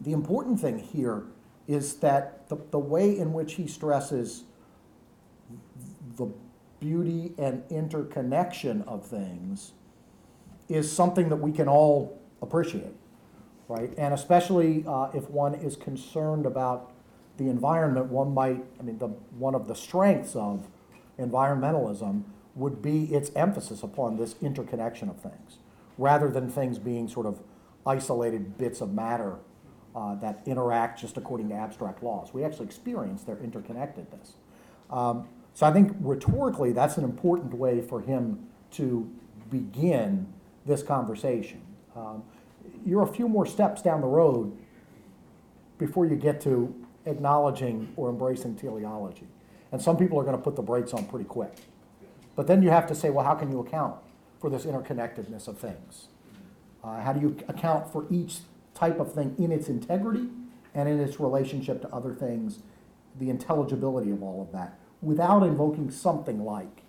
the important thing here is that the, the way in which he stresses the beauty and interconnection of things is something that we can all appreciate, right? And especially uh, if one is concerned about the environment, one might, I mean, the, one of the strengths of environmentalism would be its emphasis upon this interconnection of things, rather than things being sort of isolated bits of matter uh, that interact just according to abstract laws. We actually experience their interconnectedness. Um, so I think rhetorically, that's an important way for him to begin this conversation. Um, you're a few more steps down the road before you get to acknowledging or embracing teleology. And some people are going to put the brakes on pretty quick. But then you have to say, well, how can you account for this interconnectedness of things? Uh, how do you account for each type of thing in its integrity and in its relationship to other things, the intelligibility of all of that, without invoking something like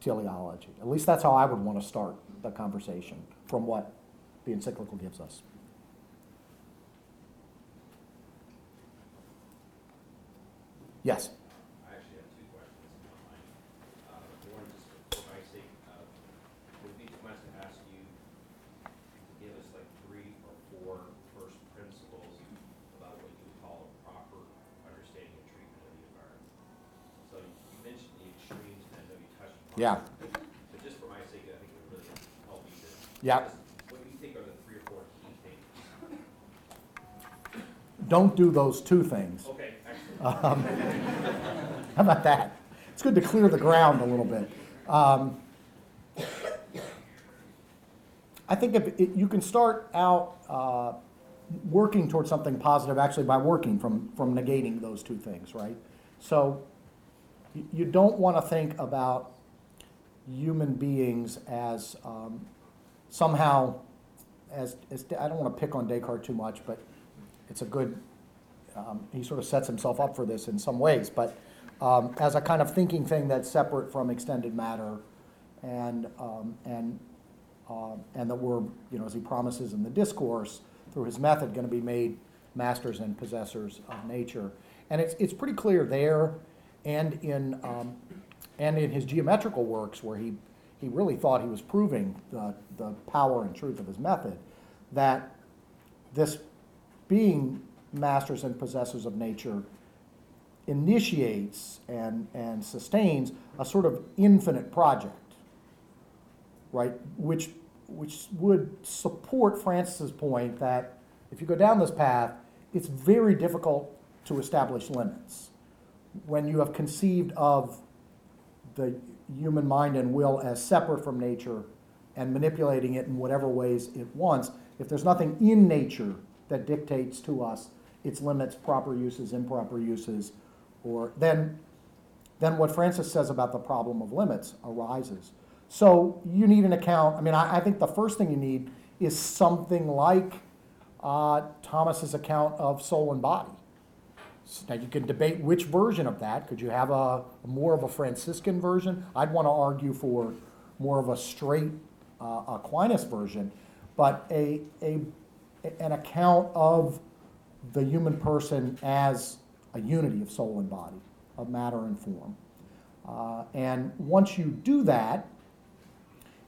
teleology? At least that's how I would want to start the conversation from what the encyclical gives us. Yes.
I actually have two questions, if you don't mind. Uh, One, just for my sake, uh, would it be too much to ask you to give us like three or four first principles about what you would call a proper understanding and treatment of the environment? So you you mentioned the extremes, and I know you touched upon.
Yeah.
But just for my sake, I think it would really help me to.
Yeah.
What do you think are the three or four key things?
Don't do those two things.
Okay, excellent.
Um, <laughs> How about that? It's good to clear the ground a little bit. Um, I think if it, you can start out uh, working towards something positive actually by working from, from negating those two things, right? So you, you don't want to think about human beings as um, somehow, as, as I don't want to pick on Descartes too much, but it's a good um, he sort of sets himself up for this in some ways, but um, as a kind of thinking thing that's separate from extended matter, and um, and uh, and that we're, you know, as he promises in the discourse, through his method, going to be made masters and possessors of nature, and it's it's pretty clear there, and in um, and in his geometrical works where he he really thought he was proving the the power and truth of his method, that this being masters and possessors of nature initiates and, and sustains a sort of infinite project, right? Which, which would support Francis's point that if you go down this path, it's very difficult to establish limits. When you have conceived of the human mind and will as separate from nature and manipulating it in whatever ways it wants, if there's nothing in nature that dictates to us its limits, proper uses, improper uses, or then, then what Francis says about the problem of limits arises. So you need an account. I mean, I, I think the first thing you need is something like uh, Thomas's account of soul and body. Now you can debate which version of that. Could you have a more of a Franciscan version? I'd want to argue for more of a straight uh, Aquinas version, but a, a an account of the human person as a unity of soul and body, of matter and form. Uh, and once you do that,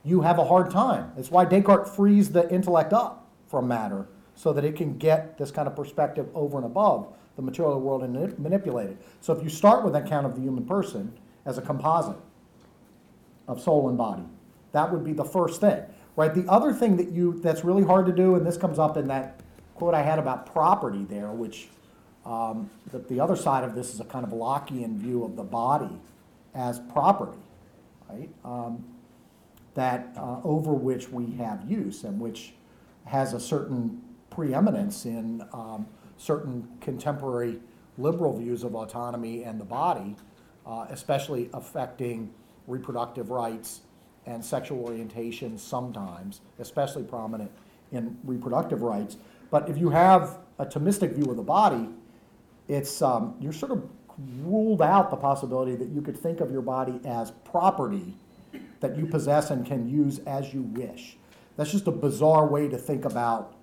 you have a hard time. That's why Descartes frees the intellect up from matter so that it can get this kind of perspective over and above the material world and manip- manipulate it. So if you start with an account of the human person as a composite of soul and body, that would be the first thing, right? The other thing that you that's really hard to do, and this comes up in that quote I had about property there, which um, the, the other side of this is a kind of Lockean view of the body as property, right? Um, that uh, over which we have use and which has a certain preeminence in um, certain contemporary liberal views of autonomy and the body, uh, especially affecting reproductive rights and sexual orientation sometimes, especially prominent in reproductive rights. But if you have a Thomistic view of the body, it's um, you're sort of ruled out the possibility that you could think of your body as property that you possess and can use as you wish. That's just a bizarre way to think about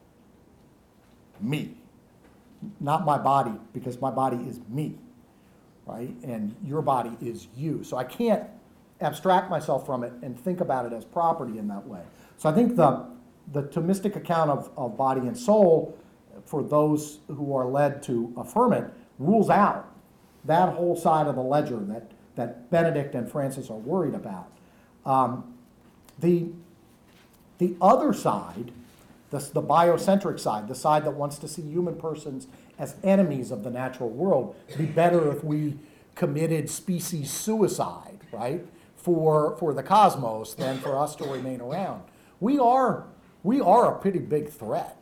me. Not my body, because my body is me, right? And your body is you. So I can't abstract myself from it and think about it as property in that way. So I think the, the Thomistic account of, of body and soul, for those who are led to affirm it, rules out that whole side of the ledger that, that Benedict and Francis are worried about. Um, the, the other side, the, the biocentric side, the side that wants to see human persons as enemies of the natural world, be better if we committed species suicide, right? For, for the cosmos than for us to remain around. We are, we are a pretty big threat,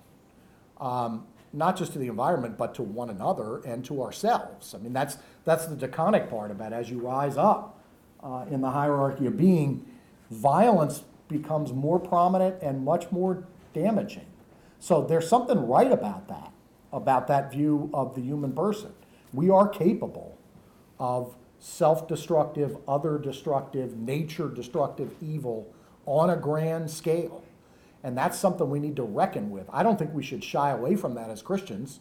um, not just to the environment, but to one another and to ourselves. I mean, that's, that's the draconic part about as you rise up uh, in the hierarchy of being, violence becomes more prominent and much more damaging. So there's something right about that, about that view of the human person. We are capable of self destructive, other destructive, nature destructive evil on a grand scale. And that's something we need to reckon with. I don't think we should shy away from that as Christians.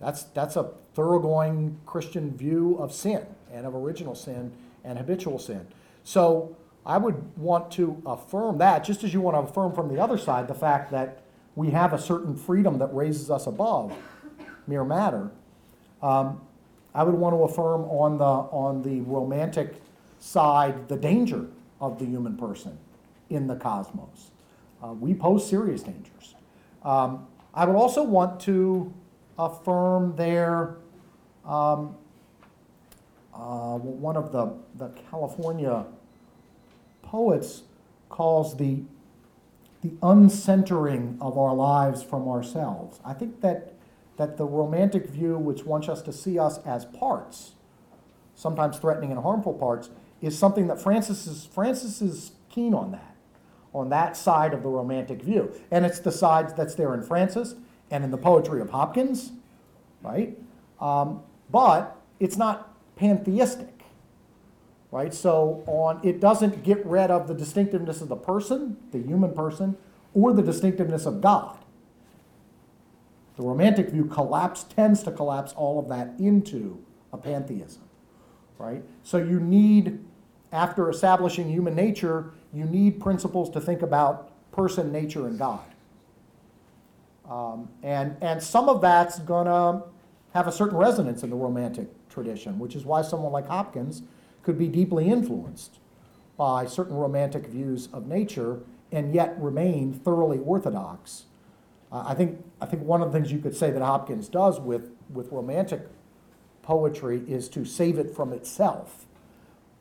That's, that's a thoroughgoing Christian view of sin and of original sin and habitual sin. So I would want to affirm that, just as you want to affirm from the other side the fact that we have a certain freedom that raises us above mere matter. Um, I would want to affirm on the, on the romantic side the danger of the human person in the cosmos. Uh, we pose serious dangers. Um, I would also want to affirm their, um, uh, one of the, the California poets calls the, the uncentering of our lives from ourselves. I think that, that the romantic view, which wants us to see us as parts, sometimes threatening and harmful parts, is something that Francis is, Francis is keen on that, on that side of the romantic view. And it's the side that's there in Francis and in the poetry of Hopkins, right? Um, but it's not pantheistic, right? So on, it doesn't get rid of the distinctiveness of the person, the human person, or the distinctiveness of God. The romantic view collapse tends to collapse all of that into a pantheism, right? So you need, after establishing human nature, you need principles to think about person, nature, and God. Um, and, and some of that's gonna have a certain resonance in the romantic tradition, which is why someone like Hopkins could be deeply influenced by certain romantic views of nature and yet remain thoroughly orthodox. Uh, I think I think one of the things you could say that Hopkins does with with romantic poetry is to save it from itself,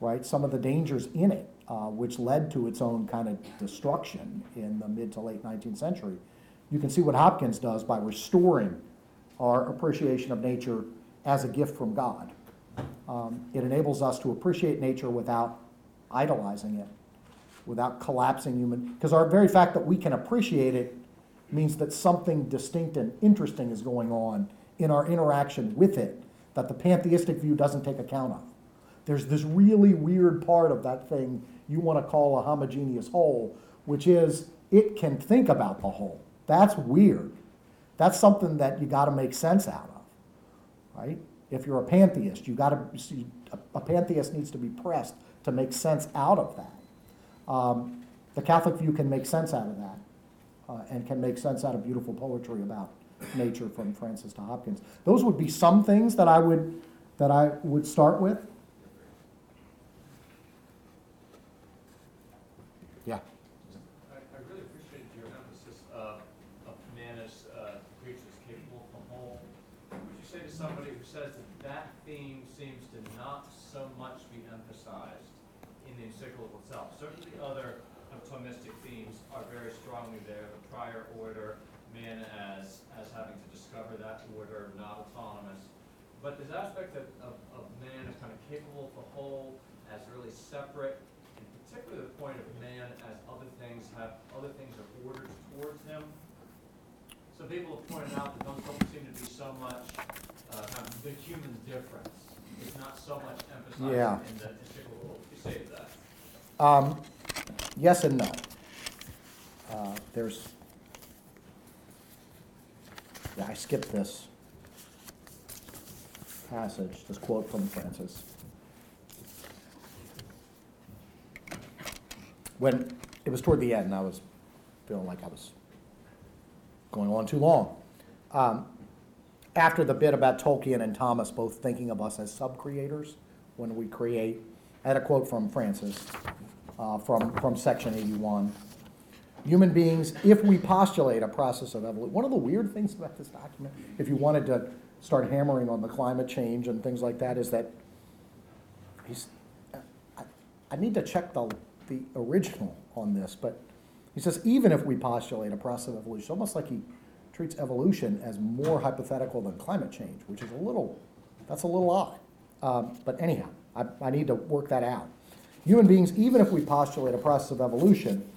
right? Some of the dangers in it, uh, which led to its own kind of destruction in the mid to late 19th century. You can see what Hopkins does by restoring our appreciation of nature as a gift from God. Um, it enables us to appreciate nature without idolizing it, without collapsing human. Because our very fact that we can appreciate it means that something distinct and interesting is going on in our interaction with it that the pantheistic view doesn't take account of. There's this really weird part of that thing you want to call a homogeneous whole, which is it can think about the whole. That's weird. That's something that you got to make sense out of, right? If you're a pantheist, you got to a pantheist needs to be pressed to make sense out of that. Um, the Catholic view can make sense out of that, uh, and can make sense out of beautiful poetry about nature from Francis to Hopkins. Those would be some things that I would that I would start with. Yeah.
I, I really appreciate your emphasis of, of man as uh, creatures capable from whole. Would you say to somebody who says that that theme seems to not so much be emphasized in the encyclical itself? Certainly the other of Thomistic themes are very strongly there, the prior order, man as, as having to discover that order, not autonomous. But this aspect of, of, of man as kind of capable of the whole, as really separate, and particularly the point of man as other things have, other things are ordered towards him. Some people have pointed out that those don't seem to be so much, uh, kind of the human difference. It's not so much
Yeah.
emphasized in the. What would you say that?
Um, yes and no. Uh, there's, yeah, I skipped this passage, this quote from Francis. When, it was toward the end, I was feeling like I was going on too long. Um, after the bit about Tolkien and Thomas both thinking of us as sub-creators when we create, I had a quote from Francis uh, from, from section 81. Human beings, if we postulate a process of evolution, one of the weird things about this document, if you wanted to start hammering on the climate change and things like that, is that he's, I, I need to check the, the original on this, but he says, even if we postulate a process of evolution, almost like he treats evolution as more hypothetical than climate change, which is a little, that's a little odd. Um, but anyhow, I, I need to work that out. Human beings, even if we postulate a process of evolution,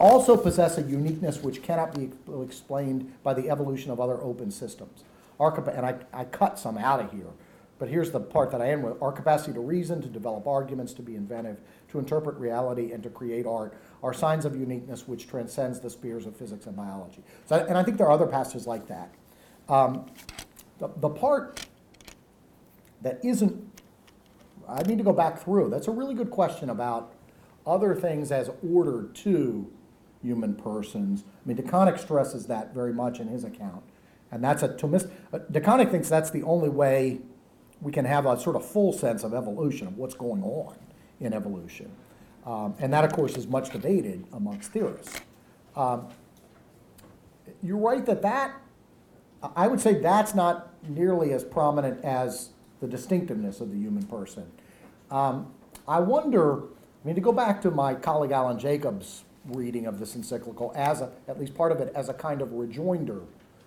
also possess a uniqueness which cannot be explained by the evolution of other open systems. Our, and I, I cut some out of here, but here's the part that I end with. Our capacity to reason, to develop arguments, to be inventive, to interpret reality, and to create art are signs of uniqueness which transcends the spheres of physics and biology. So, and I think there are other passages like that. Um, the, the part that isn't, I need to go back through. That's a really good question about other things as ordered to human persons. I mean, De Koninck stresses that very much in his account. And that's a Thomist, uh, De Koninck thinks that's the only way we can have a sort of full sense of evolution, of what's going on in evolution. Um, and that, of course, is much debated amongst theorists. Um, you're right that that, I would say that's not nearly as prominent as the distinctiveness of the human person. Um, I wonder, I mean, to go back to my colleague Alan Jacobs' reading of this encyclical as a, at least part of it, as a kind of rejoinder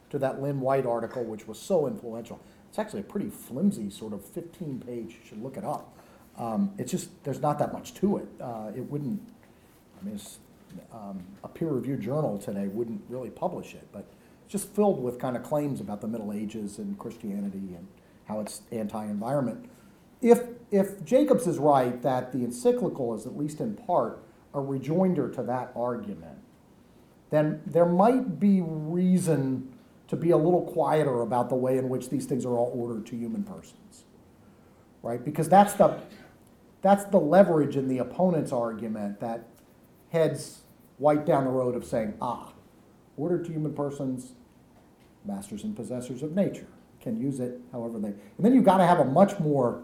to that Lynn White article, which was so influential. It's actually a pretty flimsy sort of 15 page, you should look it up. Um, it's just, there's not that much to it. Uh, it wouldn't, I mean, um, a peer reviewed journal today wouldn't really publish it, but it's just filled with kind of claims about the Middle Ages and Christianity and how it's anti environment. If, if Jacobs is right that the encyclical is at least in part a rejoinder to that argument, then there might be reason to be a little quieter about the way in which these things are all ordered to human persons. Right? Because that's the that's the leverage in the opponent's argument that heads right down the road of saying, ah, ordered to human persons, masters and possessors of nature, can use it however they. And then you've got to have a much more,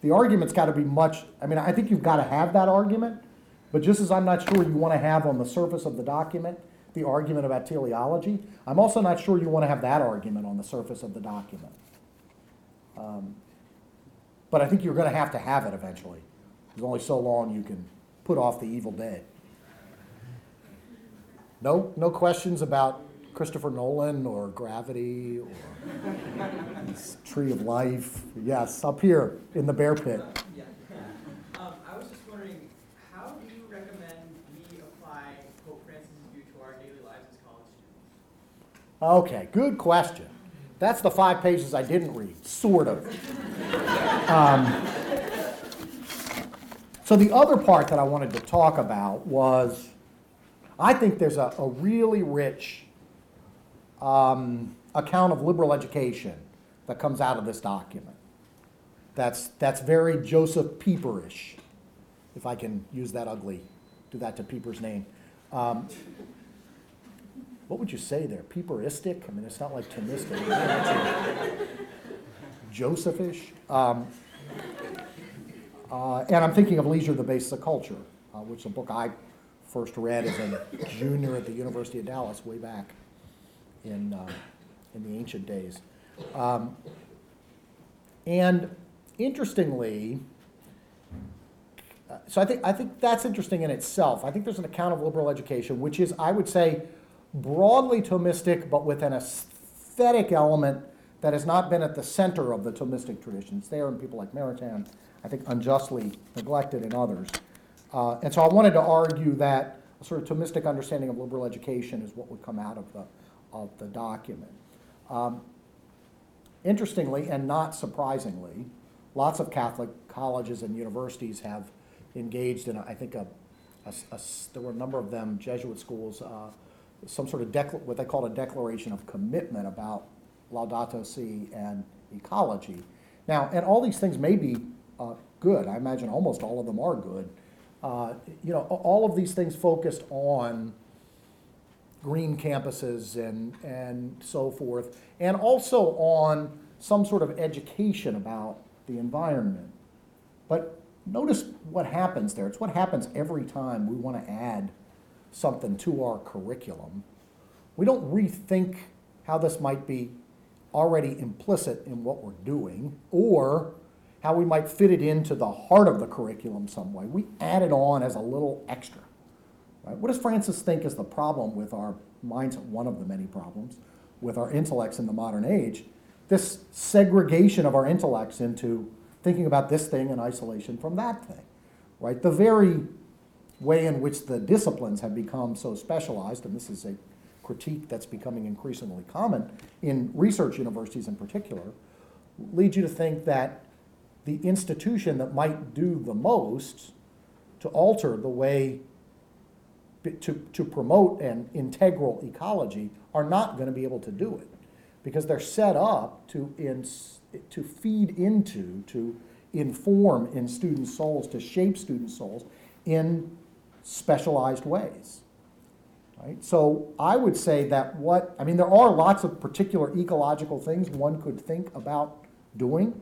the argument's got to be much, I mean, I think you've got to have that argument, but just as I'm not sure you want to have on the surface of the document the argument about teleology, I'm also not sure you want to have that argument on the surface of the document. Um, but I think you're going to have to have it eventually. There's only so long you can put off the evil day. No, no questions about Christopher Nolan or Gravity or Tree of Life. Yes, up here in the bear pit.
Yeah. Um, I was just wondering, how do you recommend we apply Pope Francis' view to our daily lives as college students?
Okay, good question. That's the five pages I didn't read, sort of. Um, so the other part that I wanted to talk about was, I think there's a, a really rich um, account of liberal education that comes out of this document. That's, that's very Joseph Pieperish, if I can use that ugly, do that to Pieper's name. Um, what would you say there? Peeperistic? I mean, it's not like Thomistic. <laughs> Josephish. Um, uh, and I'm thinking of Leisure, the Basis of Culture, uh, which is a book I first read as a junior at the University of Dallas way back in, uh, in the ancient days. Um, and interestingly, uh, so I think, I think that's interesting in itself. I think there's an account of liberal education, which is, I would say, broadly Thomistic, but with an aesthetic element that has not been at the center of the Thomistic tradition. It's there in people like Maritain, I think unjustly neglected in others. Uh, and so I wanted to argue that a sort of Thomistic understanding of liberal education is what would come out of the, of the document. Um, interestingly, and not surprisingly, lots of Catholic colleges and universities have engaged in, I think, a, a- a- there were a number of them, Jesuit schools, uh, some sort of decla- what they call a declaration of commitment about Laudato Si and ecology. Now, and all these things may be uh, good. I imagine almost all of them are good. Uh, you know, all of these things focused on green campuses and, and so forth, and also on some sort of education about the environment. But notice what happens there. It's what happens every time we want to add something to our curriculum. We don't rethink how this might be already implicit in what we're doing, or how we might fit it into the heart of the curriculum some way. We add it on as a little extra. Right? What does Francis think is the problem with our minds, one of the many problems, with our intellects in the modern age? This segregation of our intellects into thinking about this thing in isolation from that thing. Right? The very way in which the disciplines have become so specialized, and this is a critique that's becoming increasingly common in research universities in particular, leads you to think that the institution that might do the most to alter the way to, to promote an integral ecology are not going to be able to do it because they're set up to, ins to feed into, to inform in students' souls, to shape students' souls in specialized ways. Right? So I would say that what, I mean, there are lots of particular ecological things one could think about doing,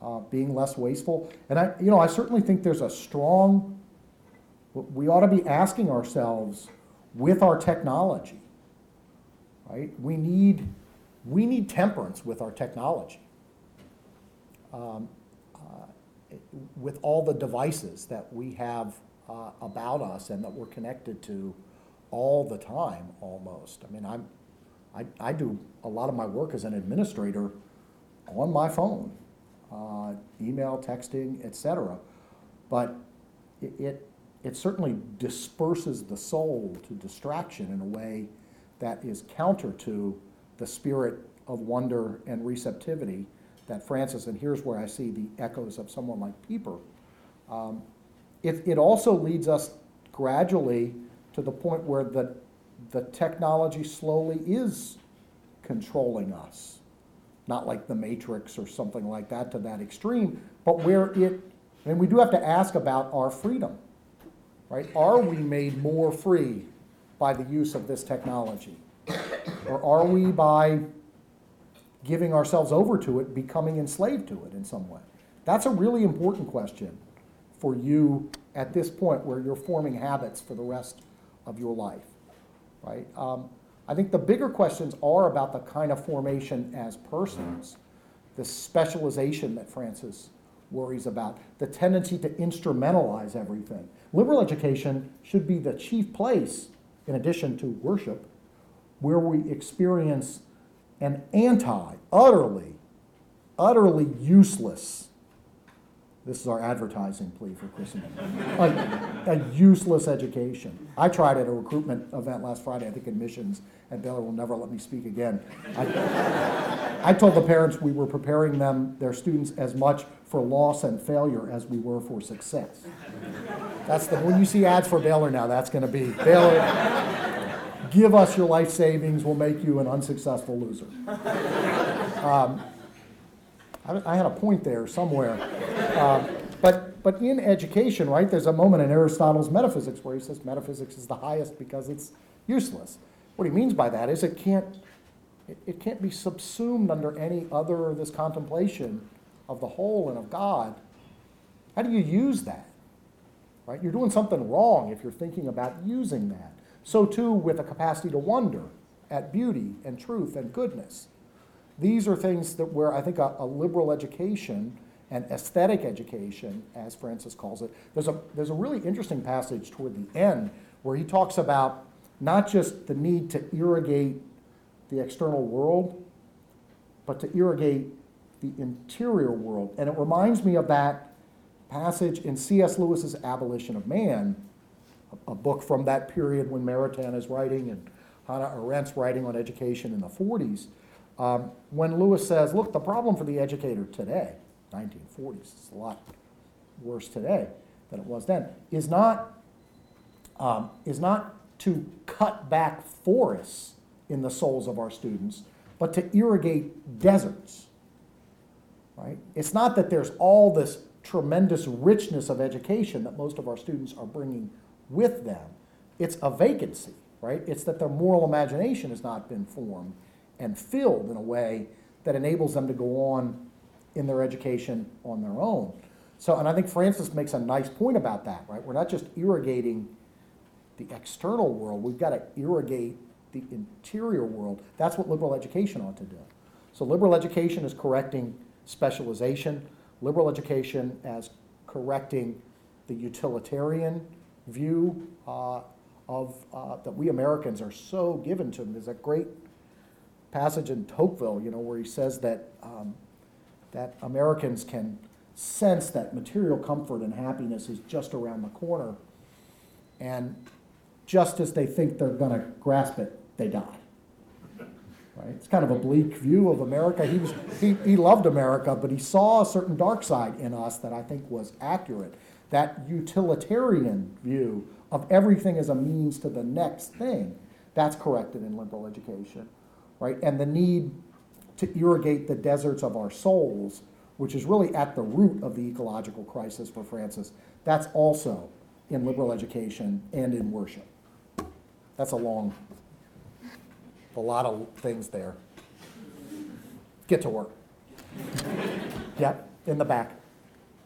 uh, being less wasteful. And I, you know, I certainly think there's a strong, we ought to be asking ourselves with our technology, right? We need, we need temperance with our technology. Um, uh, with all the devices that we have uh, about us and that we're connected to all the time almost. I mean, I'm, I, I do a lot of my work as an administrator on my phone, uh, email, texting, etc. But it, it, it certainly disperses the soul to distraction in a way that is counter to the spirit of wonder and receptivity that Francis, and here's where I see the echoes of someone like Pieper. Um, it, it also leads us gradually to the point where the, the technology slowly is controlling us. Not like the Matrix or something like that to that extreme, but where it, and we do have to ask about our freedom, right? Are we made more free by the use of this technology? Or are we, by giving ourselves over to it, becoming enslaved to it in some way? That's a really important question for you at this point where you're forming habits for the rest of your life, right? Um, I think the bigger questions are about the kind of formation as persons, the specialization that Francis worries about, the tendency to instrumentalize everything. Liberal education should be the chief place, in addition to worship, where we experience an anti, utterly, utterly useless this is our advertising plea for Christendom. a, a useless education. I tried at a recruitment event last Friday, I think admissions, at Baylor will never let me speak again. I, I told the parents we were preparing them, their students, as much for loss and failure as we were for success. That's the, when you see ads for Baylor now, that's going to be Baylor, give us your life savings, we'll make you an unsuccessful loser. Um, I, I had a point there somewhere. Um, but, but in education, right, there's a moment in Aristotle's Metaphysics where he says metaphysics is the highest because it's useless. What he means by that is it can't, it, it can't be subsumed under any other, this contemplation of the whole and of God. How do you use that? Right? You're doing something wrong if you're thinking about using that. So too with a capacity to wonder at beauty and truth and goodness. These are things that where I think a, a liberal education and aesthetic education, as Francis calls it, there's a, there's a really interesting passage toward the end where he talks about not just the need to irrigate the external world, but to irrigate the interior world. And it reminds me of that passage in C.S. Lewis's Abolition of Man, a, a book from that period when Maritain is writing and Hannah Arendt's writing on education in the 40s. Um, when Lewis says, look, the problem for the educator today, 1940s, it's a lot worse today than it was then, is not, um, is not to cut back forests in the souls of our students, but to irrigate deserts. Right? It's not that there's all this tremendous richness of education that most of our students are bringing with them. It's a vacancy, right? It's that their moral imagination has not been formed and filled in a way that enables them to go on in their education on their own. So, and I think Francis makes a nice point about that, right? We're not just irrigating the external world, we've got to irrigate the interior world. That's what liberal education ought to do. So, liberal education is correcting specialization, liberal education as correcting the utilitarian view uh, of uh, that we Americans are so given to. There's a great passage in Tocqueville, you know, where he says that um, that Americans can sense that material comfort and happiness is just around the corner, and just as they think they're going to grasp it, they die. Right? It's kind of a bleak view of America. He was he, he loved America, but he saw a certain dark side in us that I think was accurate. That utilitarian view of everything as a means to the next thing, that's corrected in liberal education, right? And the need to irrigate the deserts of our souls, which is really at the root of the ecological crisis for Francis, that's also in liberal education and in worship. That's a long, a lot of things there. Get to work. Yep, in the back.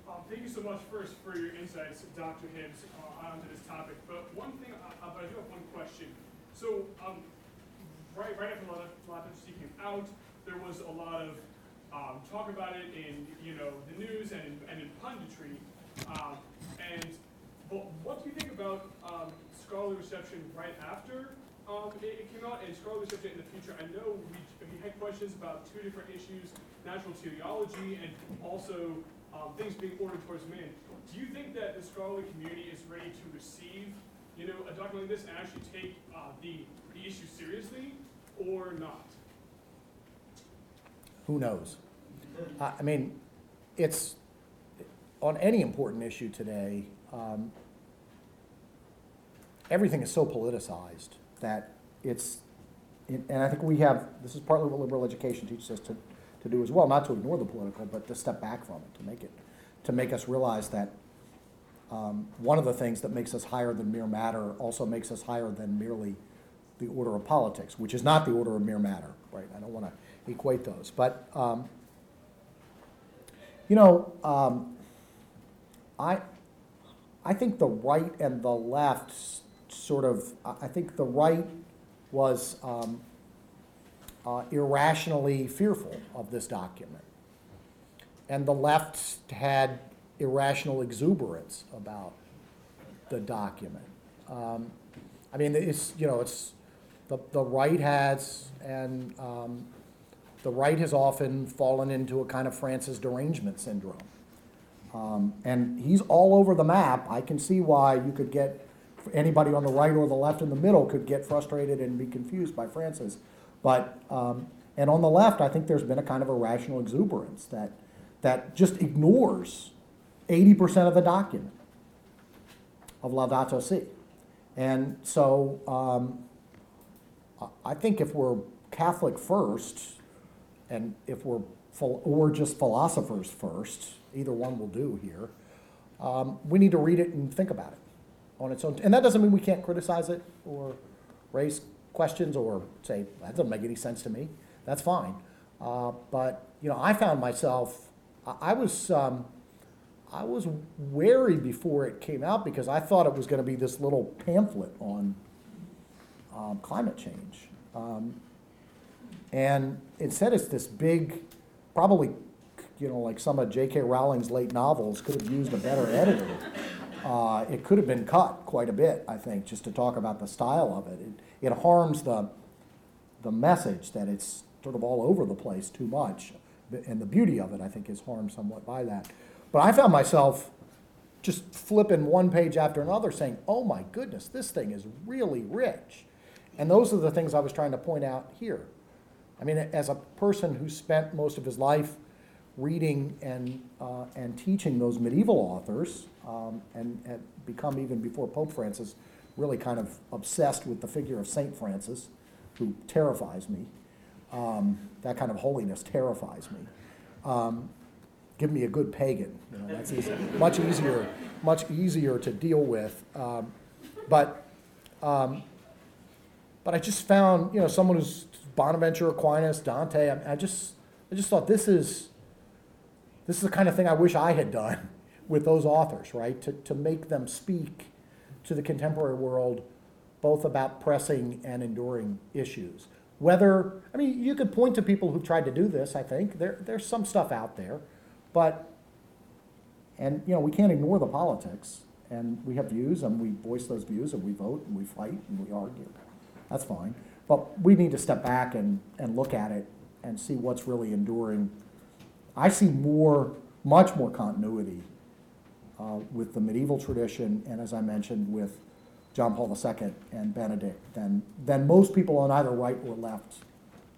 Um, Thank you so much first for your insights, Dr. Hibbs, uh, onto this topic. But one thing, uh, uh, but I do have one question. So, um, right, right after Si came out, there was a lot of um, talk about it in, you know, the news and in, and in punditry. Um, and but what do you think about um, scholarly reception right after um, it, it came out and scholarly reception in the future? I know we, we had questions about two different issues: natural teleology and also um, things being ordered towards man. Do you think that the scholarly community is ready to receive, you know, a document like this and actually take uh, the the issue seriously, or not?
Who knows? I I mean, it's, on any important issue today, um, everything is so politicized that it's, and I think we have, this is partly what liberal education teaches us to, to do as well, not to ignore the political, but to step back from it, to make it, to make us realize that um, one of the things that makes us higher than mere matter also makes us higher than merely the order of politics, which is not the order of mere matter, right? I don't want to equate those. But, um, you know, um, I, I think the right and the left sort of, I think the right was um, uh, irrationally fearful of this document. And the left had irrational exuberance about the document. Um, I mean, it's, you know, it's, the, the right has, and um, the right has often fallen into a kind of Francis derangement syndrome. Um, and he's all over the map. I can see why you could get, anybody on the right or the left in the middle could get frustrated and be confused by Francis. But, um, and on the left, I think there's been a kind of irrational exuberance that, that just ignores 80% of the document of Laudato Si. And so um, I- think if we're Catholic first, and if we're, or just philosophers first, either one will do here, um, we need to read it and think about it on its own. And that doesn't mean we can't criticize it or raise questions or say, that doesn't make any sense to me. That's fine. Uh, but, you know, I found myself, I, I was, um, I was wary before it came out because I thought it was going to be this little pamphlet on um, climate change. Um, and instead, it's this big, probably, you know, like some of J.K. Rowling's late novels could have used a better editor. Uh, it could have been cut quite a bit, I think, just to talk about the style of it. It, it harms the, the message that it's sort of all over the place too much. And the beauty of it, I think, is harmed somewhat by that. But I found myself just flipping one page after another saying, oh my goodness, this thing is really rich. And those are the things I was trying to point out here. I mean, as a person who spent most of his life reading and, uh, and teaching those medieval authors, um, and had become even before Pope Francis really kind of obsessed with the figure of Saint Francis, who terrifies me. Um, that kind of holiness terrifies me. Um, give me a good pagan, you know, that's easy, much easier, much easier to deal with. Um, but, um, but I just found, you know, someone who's Bonaventure, Aquinas, Dante. I, I just, I just thought this is, this is the kind of thing I wish I had done <laughs> with those authors, right? To, to make them speak to the contemporary world, both about pressing and enduring issues. Whether, I mean, you could point to people who tried to do this, I think. There, there's some stuff out there. But, and, you know, we can't ignore the politics. And we have views, and we voice those views, and we vote, and we fight, and we argue. That's fine. But we need to step back and, and look at it and see what's really enduring. I see more, much more continuity uh, with the medieval tradition, and as I mentioned, with John Paul II and Benedict, than, than most people on either right or left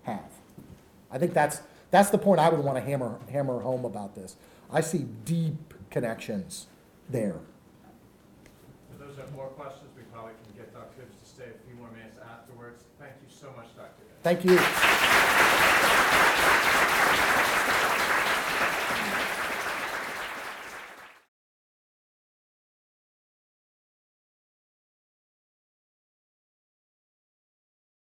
have. I think that's, that's the point I would want to hammer, hammer home about this. I see deep connections there.
If those have more questions, we probably can get Dr. Hibbs to stay a few more minutes afterwards. Thank you so much, Dr. Hibbs.
Thank you.